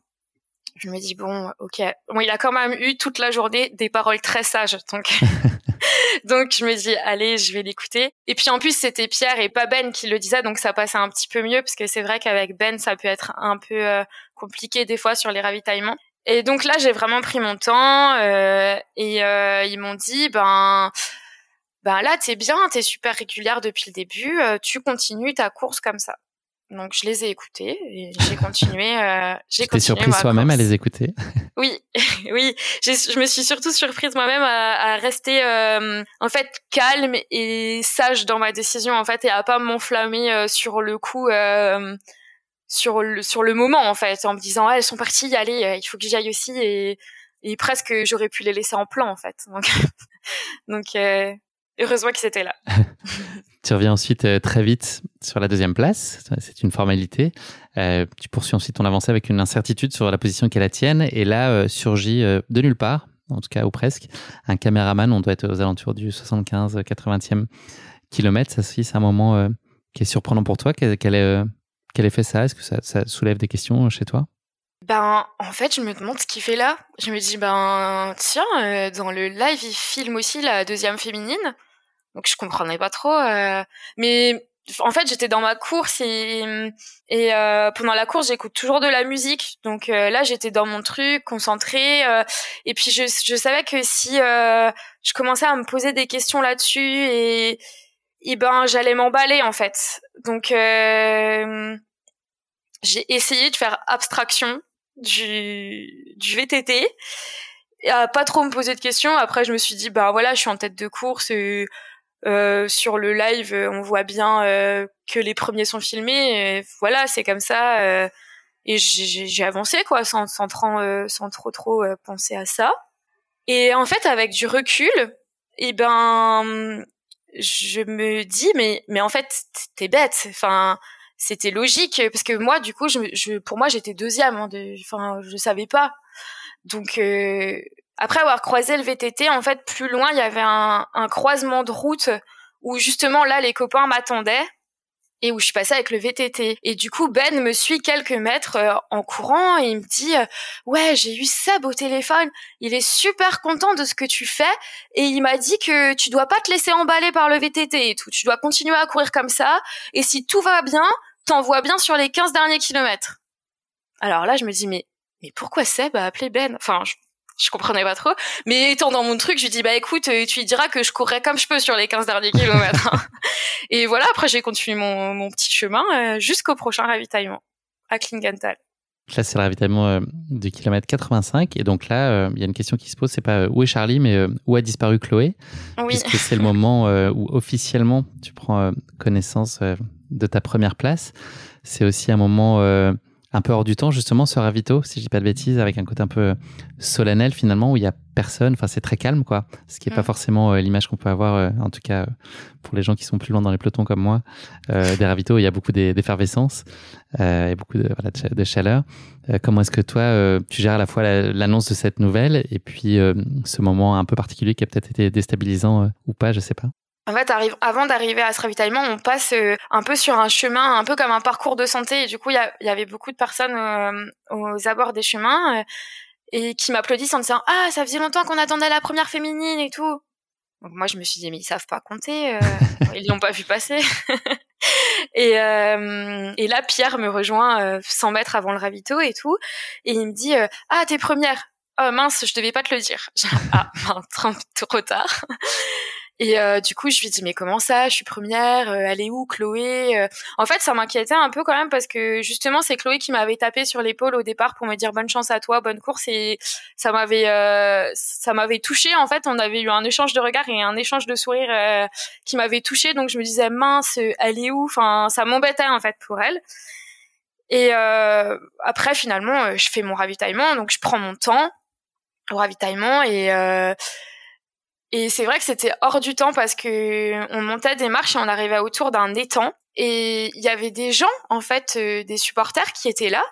Je me dis bon, ok. Bon, il a quand même eu toute la journée des paroles très sages, donc donc je me dis allez, je vais l'écouter. Et puis en plus c'était Pierre et pas Ben qui le disait, donc ça passait un petit peu mieux parce que c'est vrai qu'avec Ben ça peut être un peu euh, compliqué des fois sur les ravitaillements. Et donc là j'ai vraiment pris mon temps euh, et euh, ils m'ont dit ben ben là t'es bien, t'es super régulière depuis le début, euh, tu continues ta course comme ça. Donc je les ai écoutés et j'ai continué. Euh, j'ai continué. surprise soi-même à les écouter? Oui, oui. Je me suis surtout surprise moi-même à, à, rester euh, en fait calme et sage dans ma décision en fait et à pas m'enflammer euh, sur le coup. Euh, sur le sur le moment en fait en me disant ah, elles sont parties allez euh, il faut que j'y aille aussi et, et presque j'aurais pu les laisser en plan en fait donc donc heureusement qu'ils étaient là Tu reviens ensuite euh, très vite sur la deuxième place, c'est une formalité. Euh, tu poursuis ensuite ton avancée avec une incertitude sur la position qui est la tienne, et là euh, surgit de nulle part, en tout cas ou presque, un caméraman. On doit être aux alentours du 75-80e kilomètre. Ça c'est un moment qui est surprenant pour toi. Quel, est, quel effet ça a? Est-ce que ça, soulève des questions chez toi? Ben, en fait, je me demande ce qu'il fait là. Je me dis, ben, tiens, dans le live, il filme aussi la deuxième féminine. Donc je comprenais pas trop. Euh, mais en fait, j'étais dans ma course et, et euh, pendant la course, j'écoute toujours de la musique. Donc euh, là, j'étais dans mon truc, concentrée. Euh, et puis je, je savais que si euh, je commençais à me poser des questions là-dessus et, et ben j'allais m'emballer en fait. Donc j'ai essayé de faire abstraction du, du VTT à pas trop me poser de questions. Après, je me suis dit bah voilà, je suis en tête de course. Euh, sur le live, euh, on voit bien euh, que les premiers sont filmés. Voilà, c'est comme ça. Euh, et j'ai avancé quoi, sans, sans, trop, sans trop trop penser à ça. Et en fait, avec du recul, eh ben, je me dis mais mais en fait t'es bête. Enfin, c'était logique parce que moi, du coup, je, je pour moi, j'étais deuxième. Hein, enfin, je savais pas. Donc après avoir croisé le VTT, en fait, plus loin, il y avait un, croisement de route où justement là, les copains m'attendaient et où je suis passée avec le VTT. Et du coup, Ben me suit quelques mètres euh, en courant et il me dit euh, "Ouais, j'ai eu Seb au téléphone. Il est super content de ce que tu fais et il m'a dit que tu dois pas te laisser emballer par le VTT et tout. Tu dois continuer à courir comme ça et si tout va bien, t'envoies bien sur les 15 derniers kilomètres." Alors là, je me dis "Mais mais pourquoi Seb a appelé Ben? Enfin, je comprenais pas trop. Mais étant dans mon truc, je lui dis bah écoute, euh, tu lui diras que je courrais comme je peux sur les 15 derniers kilomètres. et voilà, après j'ai continué mon, mon, petit chemin euh, jusqu'au prochain ravitaillement à Klingenthal. Là, c'est le ravitaillement euh, du kilomètre 85. Et donc là, il y a une question qui se pose, c'est pas où est Charlie, mais où a disparu Chloé? Oui. Puisque c'est le moment où officiellement tu prends connaissance de ta première place. C'est aussi un moment un peu hors du temps, justement, ce ravito, si je dis pas de bêtises, avec un côté un peu solennel finalement, où il y a personne, enfin c'est très calme, quoi. Ce qui est pas mm. forcément euh, l'image qu'on peut avoir, euh, en tout cas euh, pour les gens qui sont plus loin dans les pelotons comme moi, des ravitaux, il y a beaucoup d'effervescence et beaucoup de, voilà, de chaleur. comment est-ce que toi, tu gères à la fois l'annonce de cette nouvelle et puis ce moment un peu particulier qui a peut-être été déstabilisant ou pas, je sais pas en fait, avant d'arriver à ce ravitaillement, on passe euh, un peu sur un chemin, un peu comme un parcours de santé. Et du coup, il y, avait beaucoup de personnes euh, aux abords des chemins euh, et qui m'applaudissent en disant ah ça faisait longtemps qu'on attendait la première féminine et tout. Moi, je me suis dit mais ils savent pas compter, ils l'ont pas vu passer. et, là, Pierre me rejoint 100 mètres avant le ravito et tout, et il me dit ah t'es première. Oh mince, je devais pas te le dire. ah, trop tard. Et euh, du coup, je lui dis mais comment ça? Je suis première. Euh, elle est où, Chloé? Euh, En fait, ça m'inquiétait un peu quand même parce que justement, c'est Chloé qui m'avait tapé sur l'épaule au départ pour me dire bonne chance à toi, bonne course. Et ça m'avait, ça m'avait touché. En fait, on avait eu un échange de regards et un échange de sourires qui m'avait touché. Donc je me disais mince, elle est où? Enfin, ça m'embêtait en fait pour elle. Et après, finalement, je fais mon ravitaillement, donc je prends mon temps au ravitaillement et et c'est vrai que c'était hors du temps parce que on montait des marches et on arrivait autour d'un étang. Et il y avait des gens en fait euh, des supporters qui étaient là.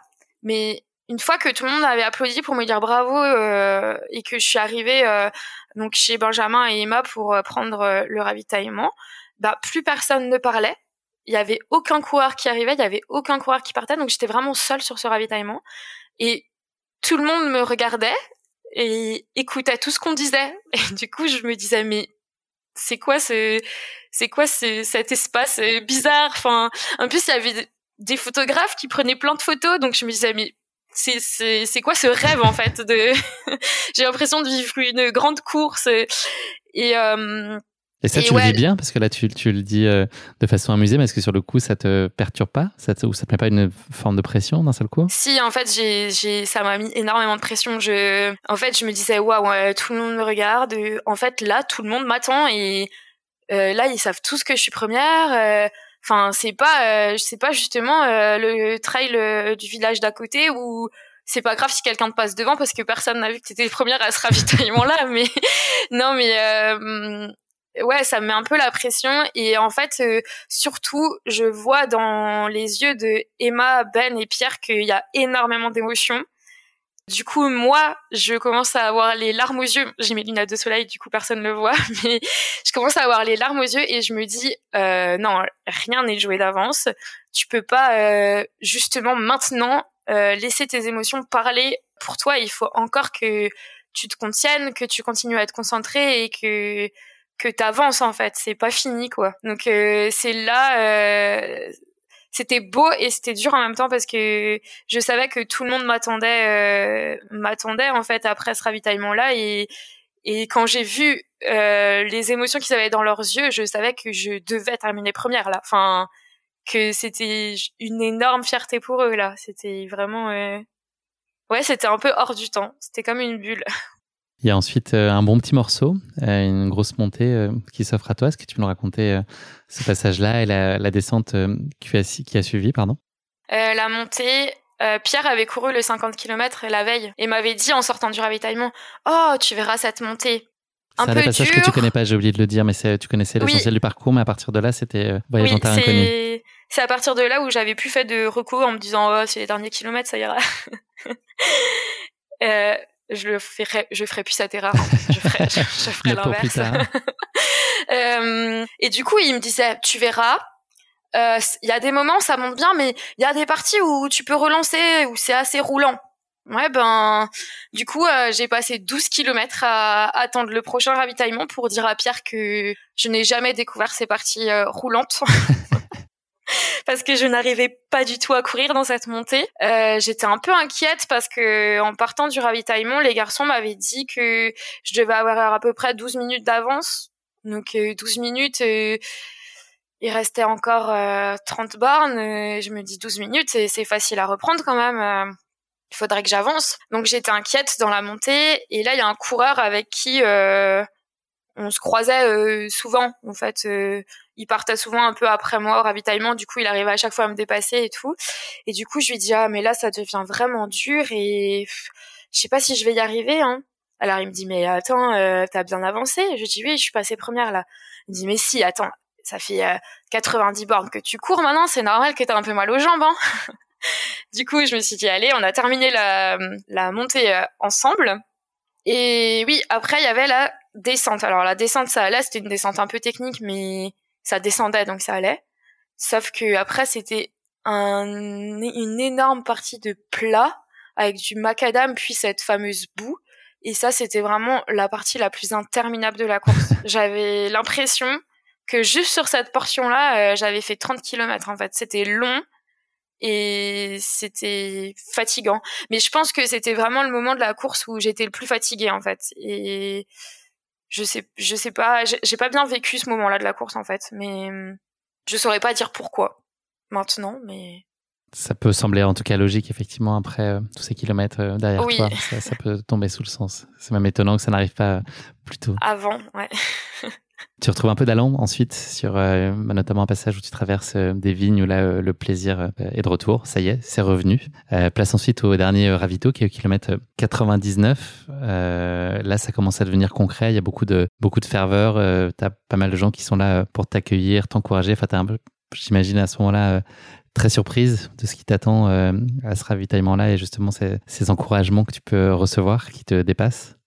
Mais une fois que tout le monde avait applaudi pour me dire bravo euh, et que je suis arrivée euh, donc chez Benjamin et Emma pour prendre le ravitaillement bah plus personne ne parlait. Il y avait aucun coureur qui arrivait il y avait aucun coureur qui partait. Donc j'étais vraiment seule sur ce ravitaillement. Et tout le monde me regardait et écoutait tout ce qu'on disait. Et du coup, je me disais, mais c'est quoi ce, c'est quoi ce, cet espace euh, bizarre? Enfin, en plus, il y avait des photographes qui prenaient plein de photos, donc je me disais, mais c'est, c'est, c'est quoi ce rêve en fait de J'ai l'impression de vivre une grande course. Et euh, et ça, tu le vis bien parce que là, tu, tu le dis euh, de façon amusée, mais est-ce que sur le coup, ça te perturbe pas? Ça te, Ou ça te met pas une forme de pression d'un seul coup? Si, en fait, j'ai, j'ai, ça m'a mis énormément de pression. Je, en fait, je me disais, waouh, tout le monde me regarde. En fait, là, tout le monde m'attend et euh, là, ils savent tous que je suis première. Euh, enfin, c'est pas, c'est pas justement le trail du village d'à côté où c'est pas grave si quelqu'un te passe devant parce que personne n'a vu que tu étais première à ce ravitaillement là mais non mais ouais, ça me met un peu la pression. Et en fait, euh, surtout, je vois dans les yeux de Emma, Ben et Pierre qu'il y a énormément d'émotions. Du coup, moi, je commence à avoir les larmes aux yeux. J'ai mes lunettes de soleil, du coup, personne ne le voit, mais je commence à avoir les larmes aux yeux et je me dis, euh, non, rien n'est joué d'avance. Tu peux pas, euh, justement, maintenant, euh, laisser tes émotions parler pour toi. Il faut encore que tu te contiennes, que tu continues à être concentré et que que t'avances en fait, c'est pas fini quoi. Donc euh, c'est là, euh, c'était beau et c'était dur en même temps parce que je savais que tout le monde m'attendait, euh, m'attendait en fait après ce ravitaillement là et et quand j'ai vu les émotions qu'ils avaient dans leurs yeux, je savais que je devais terminer première là. Enfin que c'était une énorme fierté pour eux là. C'était vraiment ouais, c'était un peu hors du temps. C'était comme une bulle. Il y a ensuite euh, un bon petit morceau, euh, une grosse montée euh, qui s'offre à toi. Est-ce que tu peux nous raconter ce passage-là et la, descente qui a, qui a suivi pardon? La montée, Pierre avait couru le 50 km la veille et m'avait dit en sortant du ravitaillement Oh, tu verras cette montée. Un peu un passage que tu connais pas, j'ai oublié de le dire, mais tu connaissais l'essentiel du parcours, mais à partir de là, c'était voyage en terre inconnue. C'est à partir de là où j'avais plus fait de recours en me disant Oh, c'est les derniers kilomètres, ça ira. euh, je le ferai, je ferai plus cette erreur. Je ferai, je, ferai l'inverse. euh, et du coup, il me disait, tu verras. Il euh, y a des moments ça monte bien, mais il y a des parties où tu peux relancer, où c'est assez roulant. Ouais, ben, du coup, euh, j'ai passé 12 kilomètres à, attendre le prochain ravitaillement pour dire à Pierre que je n'ai jamais découvert ces parties roulantes. parce que je n'arrivais pas du tout à courir dans cette montée. Euh, j'étais un peu inquiète parce que en partant du ravitaillement, les garçons m'avaient dit que je devais avoir à peu près 12 minutes d'avance. Donc 12 euh, minutes, euh, il restait encore 30 bornes. je me dis 12 minutes, c'est facile à reprendre quand même. il faudrait que j'avance. Donc j'étais inquiète dans la montée. Et là, il y a un coureur avec qui on se croisait souvent en fait il partait souvent un peu après moi au ravitaillement. Du coup, il arrivait à chaque fois à me dépasser et tout. Et du coup, je lui dis ah mais là ça devient vraiment dur et je sais pas si je vais y arriver. Hein. Alors il me dit mais attends, euh, t'as bien avancé. Je dis oui, je suis passée première là. Il me dit mais si, attends, ça fait 90 euh, bornes que tu cours maintenant, c'est normal que t'as un peu mal aux jambes. Hein. du coup, je me suis dit allez, on a terminé la, montée euh, ensemble. Et oui, après il y avait la descente. Alors la descente ça allait, c'était une descente un peu technique, mais ça descendait donc ça allait. Sauf que après c'était un, une énorme partie de plat avec du macadam puis cette fameuse boue. Et ça c'était vraiment la partie la plus interminable de la course. J'avais l'impression que juste sur cette portion-là, euh, j'avais fait 30 km en fait. C'était long et c'était fatigant. Mais je pense que c'était vraiment le moment de la course où j'étais le plus fatiguée en fait. Et je sais, je sais pas, j'ai pas bien vécu ce moment-là de la course en fait, mais je saurais pas dire pourquoi maintenant, mais ça peut sembler en tout cas logique, effectivement, après euh, tous ces kilomètres euh, derrière toi. Ça, peut tomber sous le sens. C'est même étonnant que ça n'arrive pas plus tôt. Avant, ouais. tu retrouves un peu d'allant ensuite, sur euh, bah, notamment un passage où tu traverses des vignes où là, le plaisir est de retour. Ça y est, c'est revenu. place ensuite au dernier ravito qui est au kilomètre 99. là, ça commence à devenir concret. Il y a beaucoup de, beaucoup de ferveur. tu as pas mal de gens qui sont là pour t'accueillir, t'encourager. Enfin, un peu j'imagine à ce moment-là très surprise de ce qui t'attend euh, à ce ravitaillement-là et justement ces, encouragements que tu peux recevoir qui te dépassent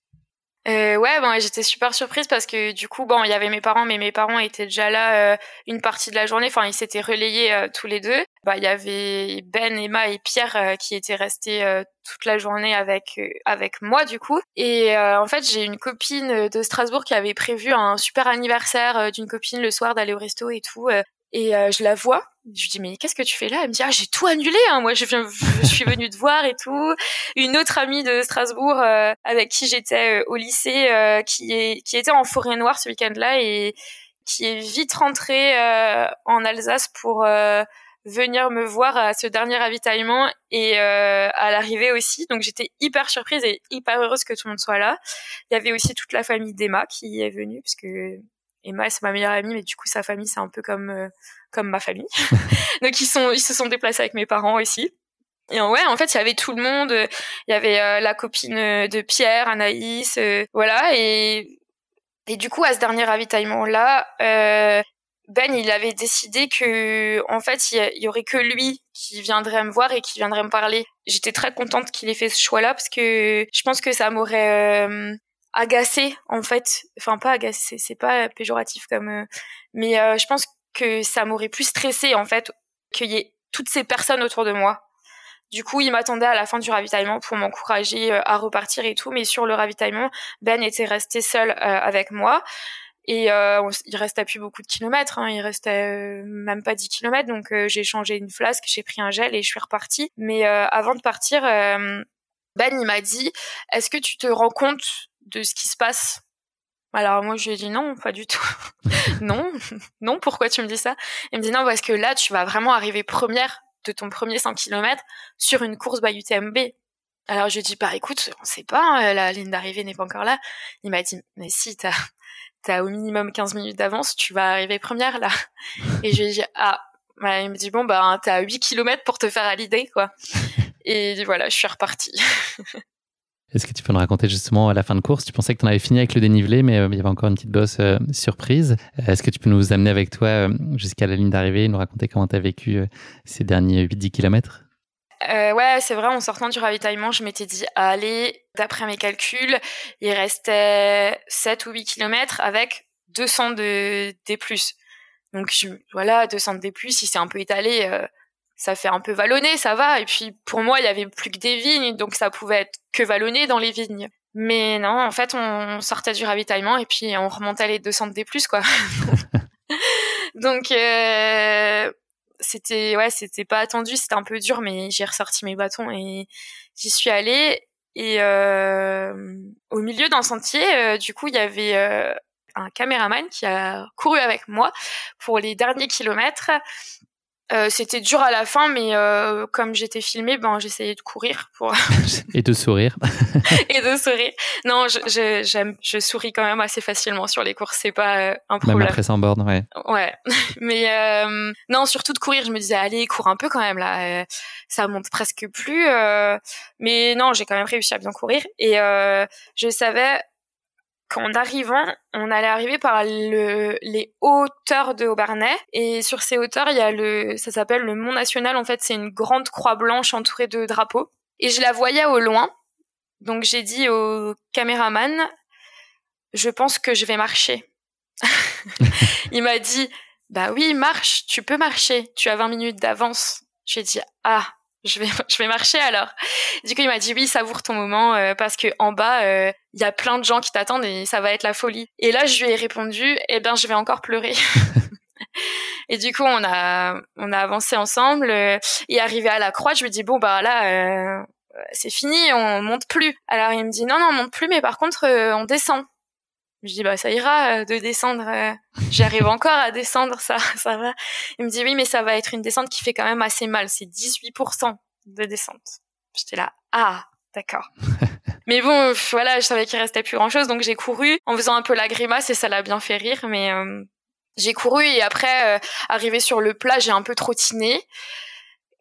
euh, ouais, bon, j'étais super surprise parce que du coup, bon, il y avait mes parents, mais mes parents étaient déjà là euh, une partie de la journée. Enfin, ils s'étaient relayés euh, tous les deux. Bah, il y avait Ben, Emma et Pierre qui étaient restés toute la journée avec avec moi du coup. Et en fait, j'ai une copine de Strasbourg qui avait prévu un super anniversaire d'une copine le soir d'aller au resto et tout. Et euh, je la vois. Je lui dis mais qu'est-ce que tu fais là? Elle me dit ah j'ai tout annulé. Hein. Moi je viens, je suis venue te voir et tout. Une autre amie de Strasbourg euh, avec qui j'étais euh, au lycée, qui est qui était en forêt noire ce week-end-là et qui est vite rentrée en Alsace pour venir me voir à ce dernier ravitaillement et à l'arrivée aussi. Donc j'étais hyper surprise et hyper heureuse que tout le monde soit là. Il y avait aussi toute la famille d'Emma qui est venue parce que Emma c'est ma meilleure amie mais du coup sa famille c'est un peu comme euh, comme ma famille. Donc ils sont ils se sont déplacés avec mes parents aussi. Et ouais en fait il y avait tout le monde. Il y avait euh, la copine de Pierre Anaïs euh, voilà. Et et du coup à ce dernier ravitaillement là Ben il avait décidé que en fait il y, aurait que lui qui viendrait me voir et qui viendrait me parler. J'étais très contente qu'il ait fait ce choix là parce que je pense que ça m'aurait agacé en fait. Enfin pas agacé c'est pas péjoratif comme euh, mais euh, je pense que ça m'aurait plus stressé en fait qu'il y ait toutes ces personnes autour de moi du coup il m'attendait à la fin du ravitaillement pour m'encourager euh, à repartir et tout mais sur le ravitaillement Ben était resté seul avec moi et il restait plus beaucoup de kilomètres, hein, il restait même pas 10 kilomètres, donc j'ai changé une flasque, j'ai pris un gel et je suis repartie. Mais avant de partir, Ben il m'a dit, est-ce que tu te rends compte de ce qui se passe? Alors moi je lui ai dit non, pas du tout. non, non, pourquoi tu me dis ça? Il me dit non parce que là tu vas vraiment arriver première de ton premier 100 km sur une course by UTMB. Alors je lui ai dit bah écoute, on sait pas, hein, la ligne d'arrivée n'est pas encore là. Il m'a dit mais si t'as as au minimum 15 minutes d'avance, tu vas arriver première là. Et je lui ai dit ah bah, il me dit bon bah t'as 8 km pour te faire à l'idée quoi. Et voilà, je suis repartie. Est-ce que tu peux nous raconter justement à la fin de course? Tu pensais que tu en avais fini avec le dénivelé, mais euh, il y avait encore une petite bosse euh, surprise. Euh, est-ce que tu peux nous amener avec toi jusqu'à la ligne d'arrivée et nous raconter comment tu as vécu ces derniers 8-10 km ouais, c'est vrai, en sortant du ravitaillement, je m'étais dit, allez, d'après mes calculs, il restait 7 ou 8 km avec 200 de D+. Donc voilà, 200 de D+, il s'est un peu étalé, ça fait un peu vallonné, ça va. Et puis pour moi, il y avait plus que des vignes, donc ça pouvait être que vallonné dans les vignes. Mais non, en fait, on sortait du ravitaillement et puis on remontait les 200 D+, quoi. donc euh, c'était ouais, c'était pas attendu, c'était un peu dur, mais j'ai ressorti mes bâtons et j'y suis allée. Et euh, au milieu d'un sentier, euh, du coup, il y avait un caméraman qui a couru avec moi pour les derniers kilomètres euh, c'était dur à la fin, mais euh, comme j'étais filmée, ben j'essayais de courir pour et de sourire. et de sourire. Non, je, je, j'aime, je souris quand même assez facilement sur les courses, c'est pas euh, un problème. Même après sans borne, ouais. Ouais, mais euh, non, surtout de courir, je me disais allez, cours un peu quand même là, ça monte presque plus. mais non, j'ai quand même réussi à bien courir et je savais qu'en arrivant, on allait arriver par le, les hauteurs de Aubernais. Et sur ces hauteurs, il y a le, ça s'appelle le Mont National. En fait, c'est une grande croix blanche entourée de drapeaux. Et je la voyais au loin. Donc j'ai dit au caméraman, je pense que je vais marcher. il m'a dit, bah oui, marche, tu peux marcher, tu as 20 minutes d'avance. J'ai dit, ah, je vais je vais marcher alors. Du coup, il m'a dit oui, savoure ton moment euh, parce que en bas euh, il y a plein de gens qui t'attendent et ça va être la folie. Et là, je lui ai répondu eh ben je vais encore pleurer. et du coup, on a on a avancé ensemble euh, et arrivé à la croix, je lui dis bon bah là c'est fini, on monte plus. Alors il me dit non non, on monte plus mais par contre on descend. Je dis bah ça ira de descendre. J'arrive encore à descendre, ça, ça va. Il me dit oui, mais ça va être une descente qui fait quand même assez mal. C'est 18% de descente. J'étais là, ah, d'accord. mais bon, voilà, je savais qu'il restait plus grand chose, donc j'ai couru en faisant un peu la grimace et ça l'a bien fait rire. Mais j'ai couru et après, arrivé sur le plat, j'ai un peu trottiné.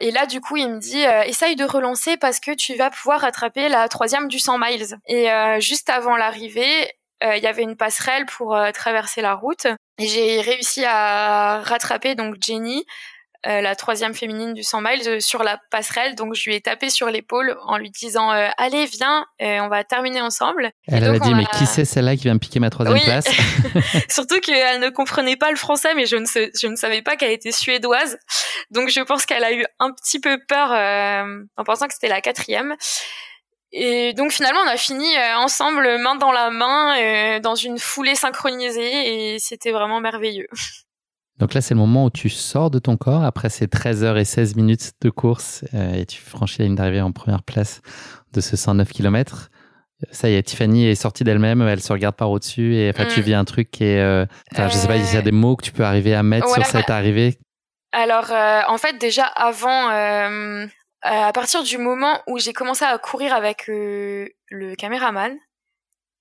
Et là, du coup, il me dit, euh, essaye de relancer parce que tu vas pouvoir rattraper la troisième du 100 miles. Et euh, juste avant l'arrivée, euh, il y avait une passerelle pour traverser la route. Et j'ai réussi à rattraper donc Jenny euh, la troisième féminine du 100 miles, euh, sur la passerelle. Donc je lui ai tapé sur l'épaule en lui disant euh, allez viens, on va terminer ensemble. Elle a dit mais qui c'est celle-là qui vient me piquer ma troisième place? Surtout qu'elle ne comprenait pas le français, mais je ne, je ne savais pas qu'elle était suédoise. Donc je pense qu'elle a eu un petit peu peur en pensant que c'était la quatrième. Et donc finalement, on a fini ensemble, main dans la main, dans une foulée synchronisée, et c'était vraiment merveilleux. Donc là, c'est le moment où tu sors de ton corps après ces 13 heures et 16 minutes de course euh, et tu franchis la ligne d'arrivée en première place de ce 109 km. Ça y est, Tiffany est sortie d'elle-même, elle se regarde par au-dessus et enfin, tu mm. vis un truc qui est. Euh, enfin, je sais pas, il y a des mots que tu peux arriver à mettre sur cette arrivée. Alors, euh, en fait, déjà avant, à partir du moment où j'ai commencé à courir avec le caméraman,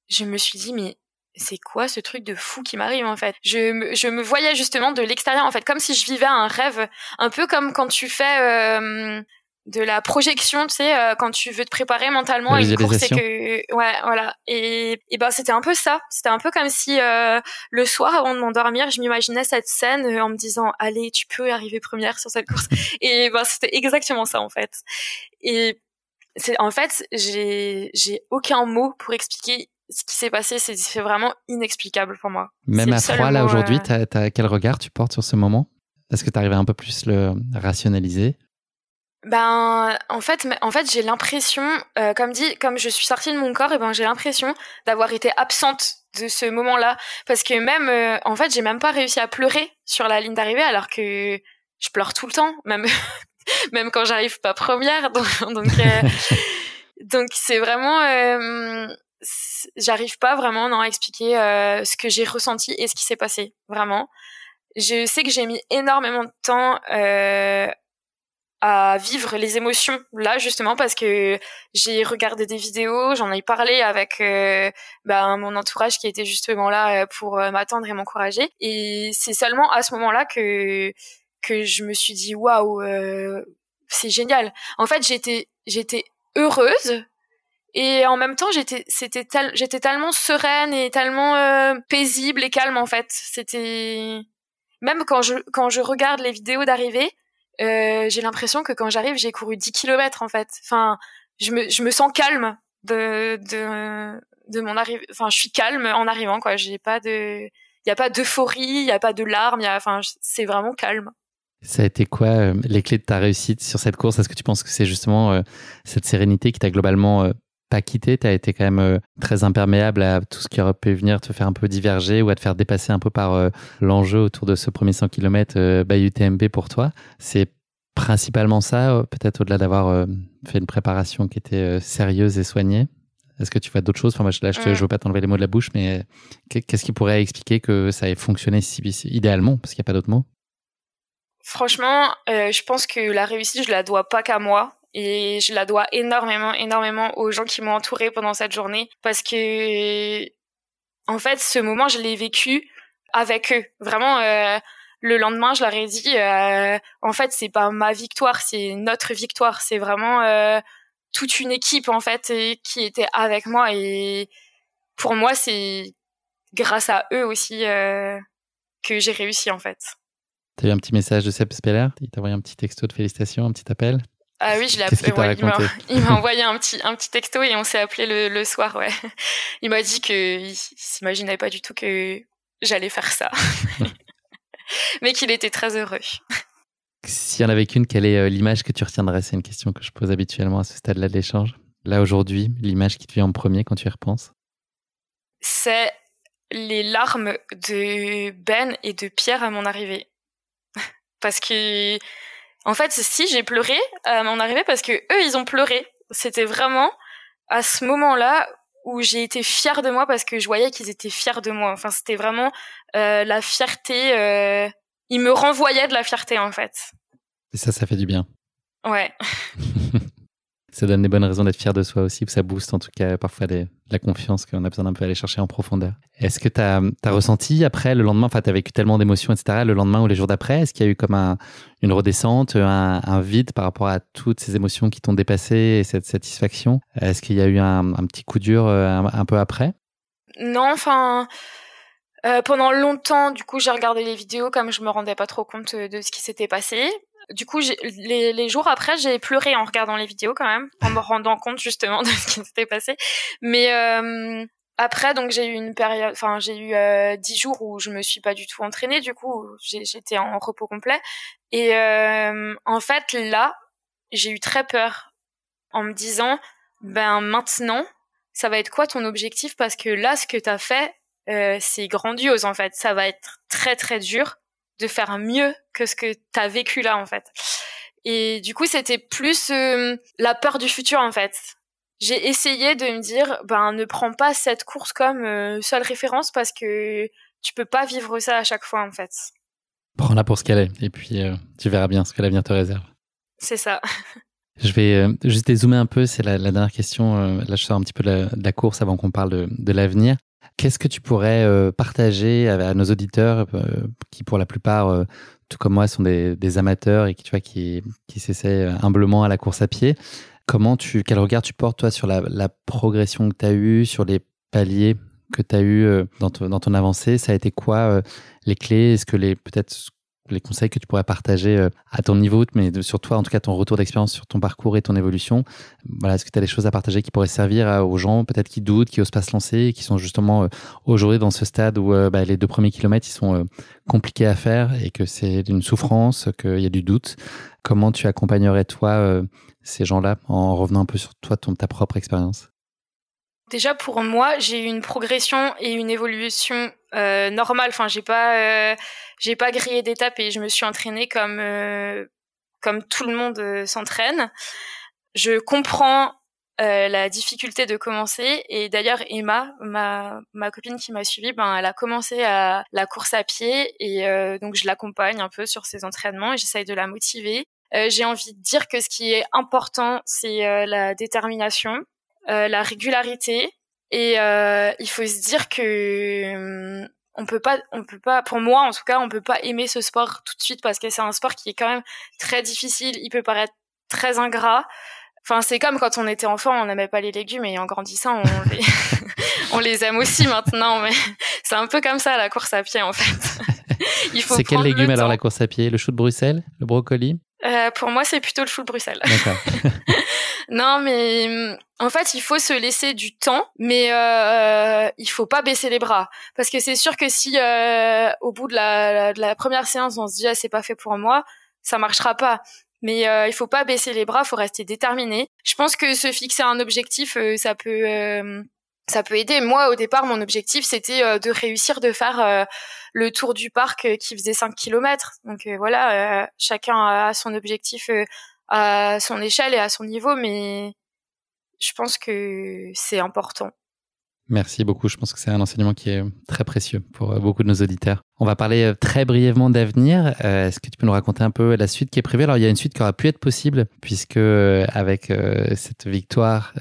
je me suis dit, mais c'est quoi ce truc de fou qui m'arrive en fait? Je me, je me voyais justement de l'extérieur en fait comme si je vivais un rêve un peu comme quand tu fais euh, de la projection tu sais euh, quand tu veux te préparer mentalement à une course et que ouais voilà. Et, et ben c'était un peu ça. C'était un peu comme si euh, le soir avant de m'endormir je m'imaginais cette scène en me disant allez tu peux arriver première sur cette course et ben c'était exactement ça en fait. Et c'est en fait j'ai j'ai aucun mot pour expliquer ce qui s'est passé, c'est vraiment inexplicable pour moi. Même à froid, là, aujourd'hui, euh, quel regard tu portes sur ce moment? Est-ce que tu arrives un peu plus le rationaliser? Ben, en fait, en fait, j'ai l'impression, euh, comme dit, comme je suis sortie de mon corps, et ben j'ai l'impression d'avoir été absente de ce moment-là, parce que même, euh, en fait, j'ai même pas réussi à pleurer sur la ligne d'arrivée, alors que je pleure tout le temps, même, même quand j'arrive pas première. Donc, donc, donc c'est vraiment, j'arrive pas vraiment à expliquer euh, ce que j'ai ressenti et ce qui s'est passé vraiment. Je sais que j'ai mis énormément de temps euh, à vivre les émotions là justement parce que j'ai regardé des vidéos, j'en ai parlé avec euh, bah, mon entourage qui était justement là pour m'attendre et m'encourager et c'est seulement à ce moment-là que que je me suis dit waouh c'est génial. En fait j'étais j'étais heureuse et en même temps j'étais c'était j'étais tellement sereine et tellement euh, paisible et calme en fait c'était même quand je quand je regarde les vidéos d'arrivée euh, j'ai l'impression que quand j'arrive j'ai couru 10 km en fait. Enfin je me je me sens calme de de mon arrivée enfin je suis calme en arrivant quoi. J'ai pas de il y a pas d'euphorie il y a pas de larmes enfin c'est vraiment calme. Ça a été quoi euh, les clés de ta réussite sur cette course? Est-ce que tu penses que c'est justement cette sérénité qui t'a globalement pas quitté, tu as été quand même euh, très imperméable à tout ce qui aurait pu venir te faire un peu diverger ou à te faire dépasser un peu par euh, l'enjeu autour de ce premier 100 km euh, by UTMB pour toi. C'est principalement ça, peut-être au-delà d'avoir fait une préparation qui était sérieuse et soignée. Est-ce que tu vois d'autres choses? Enfin, moi, Là, je ne veux pas t'enlever les mots de la bouche, mais qu'est-ce qui pourrait expliquer que ça ait fonctionné si, idéalement, parce qu'il n'y a pas d'autres mots Franchement, je pense que la réussite, je la dois pas qu'à moi et je la dois énormément, énormément aux gens qui m'ont entourée pendant cette journée parce que, en fait, ce moment, je l'ai vécu avec eux. Vraiment, euh, le lendemain, je leur ai dit, euh, en fait, c'est pas ma victoire, c'est notre victoire. C'est vraiment euh, toute une équipe, en fait, qui était avec moi. Et pour moi, c'est grâce à eux aussi que j'ai réussi, en fait. T'as eu un petit message de Seb Speller? Il t'a envoyé un petit texto de félicitations, un petit appel? Ah oui, je l'ai appelé. il m'a envoyé un petit, un petit texto et on s'est appelé le, le, soir, ouais. Il m'a dit qu'il s'imaginait pas du tout que j'allais faire ça. Mais qu'il était très heureux. S'il y en avait qu'une, quelle est euh, l'image que tu retiendrais? C'est une question que je pose habituellement à ce stade-là de l'échange. Là, aujourd'hui, l'image qui te vient en premier quand tu y repenses? C'est les larmes de Ben et de Pierre à mon arrivée. Parce que en fait, si j'ai pleuré à mon arrivée parce que eux, ils ont pleuré. C'était vraiment à ce moment-là où j'ai été fière de moi parce que je voyais qu'ils étaient fiers de moi. Enfin, c'était vraiment euh, la fierté. Euh, ils me renvoyaient de la fierté en fait. Et ça, ça fait du bien. Ouais. ça donne des bonnes raisons d'être fier de soi aussi, ça booste en tout cas parfois la confiance qu'on a besoin d'un peu aller chercher en profondeur. Est-ce que tu as, ressenti après le lendemain, enfin tu as vécu tellement d'émotions, etc., le lendemain ou les jours d'après, est-ce qu'il y a eu comme un, une redescente, un, vide par rapport à toutes ces émotions qui t'ont dépassé et cette satisfaction? Est-ce qu'il y a eu un, petit coup dur euh, un, peu après? Non, enfin... Euh, pendant longtemps, du coup, j'ai regardé les vidéos comme je me rendais pas trop compte de ce qui s'était passé du coup, les, les, jours après, j'ai pleuré en regardant les vidéos quand même, en me rendant compte justement de ce qui s'était passé. Mais euh, après, donc j'ai eu une période, enfin j'ai eu euh, dix jours où je me suis pas du tout entraînée. Du coup, j'étais en repos complet. Et euh, en fait, là, j'ai eu très peur en me disant, ben maintenant, ça va être quoi ton objectif? Parce que là, ce que t'as fait, euh, c'est grandiose en fait. Ça va être très très dur de faire mieux que ce que tu as vécu là en fait. Et du coup, c'était plus euh, la peur du futur en fait. J'ai essayé de me dire ben ne prends pas cette course comme euh, seule référence parce que tu peux pas vivre ça à chaque fois en fait. Prends-la pour ce qu'elle est et puis euh, tu verras bien ce que l'avenir te réserve. C'est ça. Je vais juste dézoomer un peu, c'est la, dernière question. là, je sors un petit peu de la, course avant qu'on parle de, de l'avenir. Qu'est-ce que tu pourrais euh, partager à, nos auditeurs euh, qui, pour la plupart, euh, tout comme moi, sont des, amateurs et qui, tu vois, qui, s'essaient humblement à la course à pied? Comment tu, quel regard tu portes, toi, sur la, progression que tu as eue, sur les paliers que tu as eus dans, dans, ton avancée? Ça a été quoi les clés? Est-ce que les, peut-être les conseils que tu pourrais partager euh, à ton niveau, mais sur toi, en tout cas, ton retour d'expérience sur ton parcours et ton évolution. Voilà, est-ce que tu as des choses à partager qui pourraient servir aux gens, peut-être qui doutent, qui osent pas se lancer, qui sont justement euh, aujourd'hui dans ce stade où euh, bah, les deux premiers kilomètres, ils sont compliqués à faire et que c'est une souffrance, qu'il y a du doute. Comment tu accompagnerais, toi, ces gens-là en revenant un peu sur toi, ton, ta propre expérience? Déjà pour moi, j'ai eu une progression et une évolution euh, normale. Enfin, j'ai pas, euh, j'ai pas grillé d'étapes et je me suis entraînée comme euh, comme tout le monde euh, s'entraîne. Je comprends euh, la difficulté de commencer et d'ailleurs Emma, ma ma copine qui m'a suivie, ben elle a commencé à la course à pied et donc je l'accompagne un peu sur ses entraînements et j'essaye de la motiver. j'ai envie de dire que ce qui est important, c'est la détermination euh, la régularité. Et euh, il faut se dire que hum, on peut pas on peut pas pour moi en tout cas on peut pas aimer ce sport tout de suite parce que c'est un sport qui est quand même très difficile. Il peut paraître très ingrat. Enfin c'est comme quand on était enfant on n'aimait pas les légumes et en grandissant on les on les aime aussi maintenant mais c'est un peu comme ça la course à pied en fait. Il faut c'est quel légume alors la course à pied? Le chou de Bruxelles? Le brocoli? Euh, pour moi c'est plutôt le de Bruxelles d'accord non, mais en fait, il faut se laisser du temps, mais euh, il faut pas baisser les bras, parce que c'est sûr que si euh, au bout de la, de la, première séance, on se dit ah c'est pas fait pour moi, ça marchera pas. Mais euh, il faut pas baisser les bras, faut rester déterminé. Je pense que se fixer un objectif, euh, ça peut euh, ça peut aider. Moi, au départ, mon objectif, c'était de réussir de faire le tour du parc qui faisait 5 km. Donc voilà, chacun a son objectif à son échelle et à son niveau, mais je pense que c'est important. Merci beaucoup. Je pense que c'est un enseignement qui est très précieux pour euh, beaucoup de nos auditeurs. On va parler euh, très brièvement d'avenir. Euh, est-ce que tu peux nous raconter un peu la suite qui est prévue? Alors, il y a une suite qui aura pu être possible puisque avec cette victoire,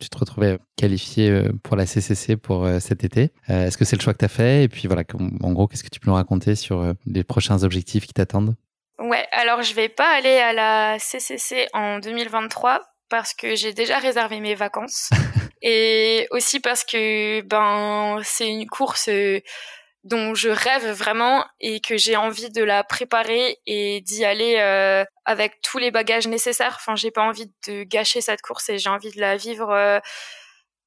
tu te retrouvais qualifié pour la CCC pour cet été. Est-ce que c'est le choix que tu as fait? Et puis voilà, en gros, qu'est-ce que tu peux nous raconter sur les prochains objectifs qui t'attendent? Ouais, alors je vais pas aller à la CCC en 2023 parce que j'ai déjà réservé mes vacances. Et aussi parce que ben c'est une course euh, dont je rêve vraiment et que j'ai envie de la préparer et d'y aller euh, avec tous les bagages nécessaires. Enfin, j'ai pas envie de gâcher cette course et j'ai envie de la vivre euh,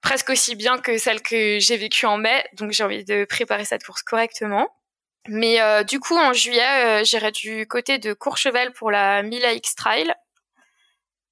presque aussi bien que celle que j'ai vécue en mai. Donc j'ai envie de préparer cette course correctement. Mais euh, du coup, en juillet, j'irai du côté de Courchevel pour la Mila X Trail.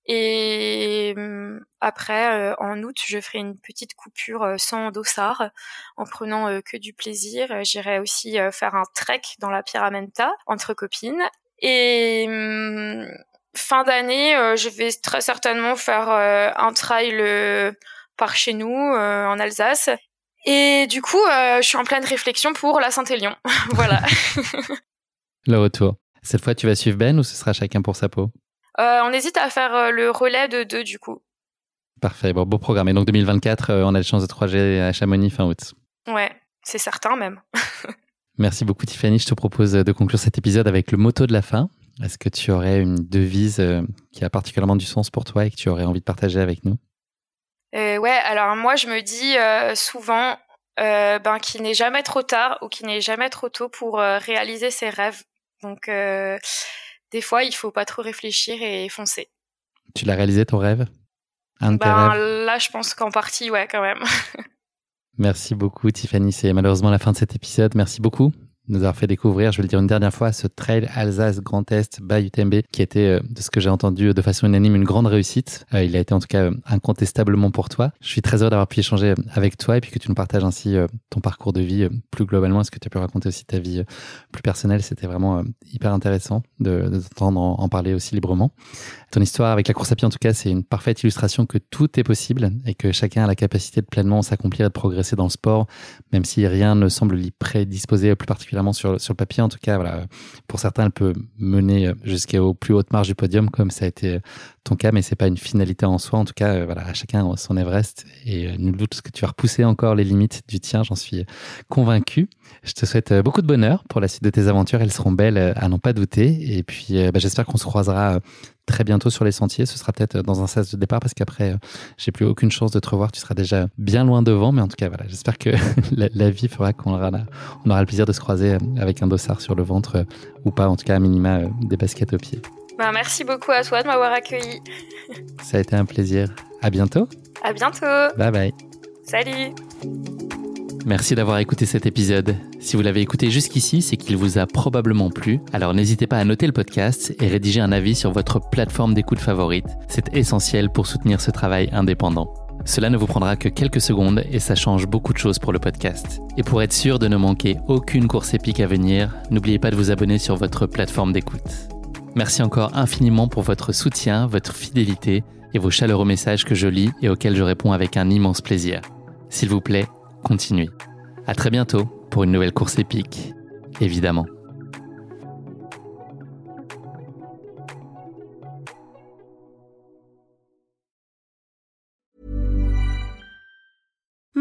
Et hum, après, euh, en août, je ferai une petite coupure sans dossard, en prenant que du plaisir. J'irai aussi faire un trek dans la Pyramenta entre copines. Et hum, fin d'année, je vais très certainement faire un trail par chez nous, en Alsace. Et du coup, je suis en pleine réflexion pour la Saint-Élion. voilà. le retour. Cette fois, tu vas suivre Ben ou ce sera chacun pour sa peau? On hésite à faire le relais de deux du coup. Parfait, bon, beau programme. Et donc 2024, on a la chance de 3G à Chamonix fin août. Ouais, c'est certain même. Merci beaucoup Tiffany. Je te propose de conclure cet épisode avec le motto de la fin. Est-ce que tu aurais une devise euh, qui a particulièrement du sens pour toi et que tu aurais envie de partager avec nous? Euh, Ouais, alors moi je me dis euh, souvent ben, qu'il n'est jamais trop tard ou qu'il n'est jamais trop tôt pour réaliser ses rêves. Donc des fois il faut pas trop réfléchir et foncer. Tu l'as réalisé ton rêve? Un de ben, Là je pense qu'en partie ouais quand même. Merci beaucoup Tiffany, c'est malheureusement la fin de cet épisode. Merci beaucoup nous avoir fait découvrir, je vais le dire une dernière fois, ce trail Alsace Grand Est by UTMB qui était, euh, de ce que j'ai entendu de façon unanime, une grande réussite. Euh, il a été en tout cas euh, incontestablement pour toi. Je suis très heureux d'avoir pu échanger avec toi et puis que tu nous partages ainsi ton parcours de vie plus globalement. Est-ce que tu as pu raconter aussi ta vie plus personnelle C'était vraiment hyper intéressant de, de t'entendre en, parler aussi librement. Ton histoire avec la course à pied, en tout cas, c'est une parfaite illustration que tout est possible et que chacun a la capacité de pleinement s'accomplir et de progresser dans le sport, même si rien ne semble l'y prédisposer plus particulièrement sur, sur le papier. En tout cas, voilà, pour certains, elle peut mener jusqu'aux plus hautes marges du podium, comme ça a été ton cas, mais c'est pas une finalité en soi. En tout cas, voilà, à chacun son Everest et euh, nul doute que tu vas repousser encore les limites du tien, j'en suis convaincu. Je te souhaite beaucoup de bonheur pour la suite de tes aventures. Elles seront belles à n'en pas douter. Et puis, bah, j'espère qu'on se croisera très bientôt sur les sentiers. Ce sera peut-être dans un sas de départ parce qu'après, euh, j'ai plus aucune chance de te revoir. Tu seras déjà bien loin devant. Mais en tout cas, voilà, j'espère que la, vie fera qu'on aura, on aura le plaisir de se croiser euh, avec un dossard sur le ventre euh, ou pas, en tout cas, à minima, des baskets aux pieds. Ben, merci beaucoup à toi de m'avoir accueilli. Ça a été un plaisir. À bientôt. À bientôt. Bye bye. Salut. Merci d'avoir écouté cet épisode. Si vous l'avez écouté jusqu'ici, c'est qu'il vous a probablement plu. Alors n'hésitez pas à noter le podcast et rédiger un avis sur votre plateforme d'écoute favorite. C'est essentiel pour soutenir ce travail indépendant. Cela ne vous prendra que quelques secondes et ça change beaucoup de choses pour le podcast. Et pour être sûr de ne manquer aucune course épique à venir, n'oubliez pas de vous abonner sur votre plateforme d'écoute. Merci encore infiniment pour votre soutien, votre fidélité et vos chaleureux messages que je lis et auxquels je réponds avec un immense plaisir. S'il vous plaît, continuez. À très bientôt pour une nouvelle course épique, évidemment.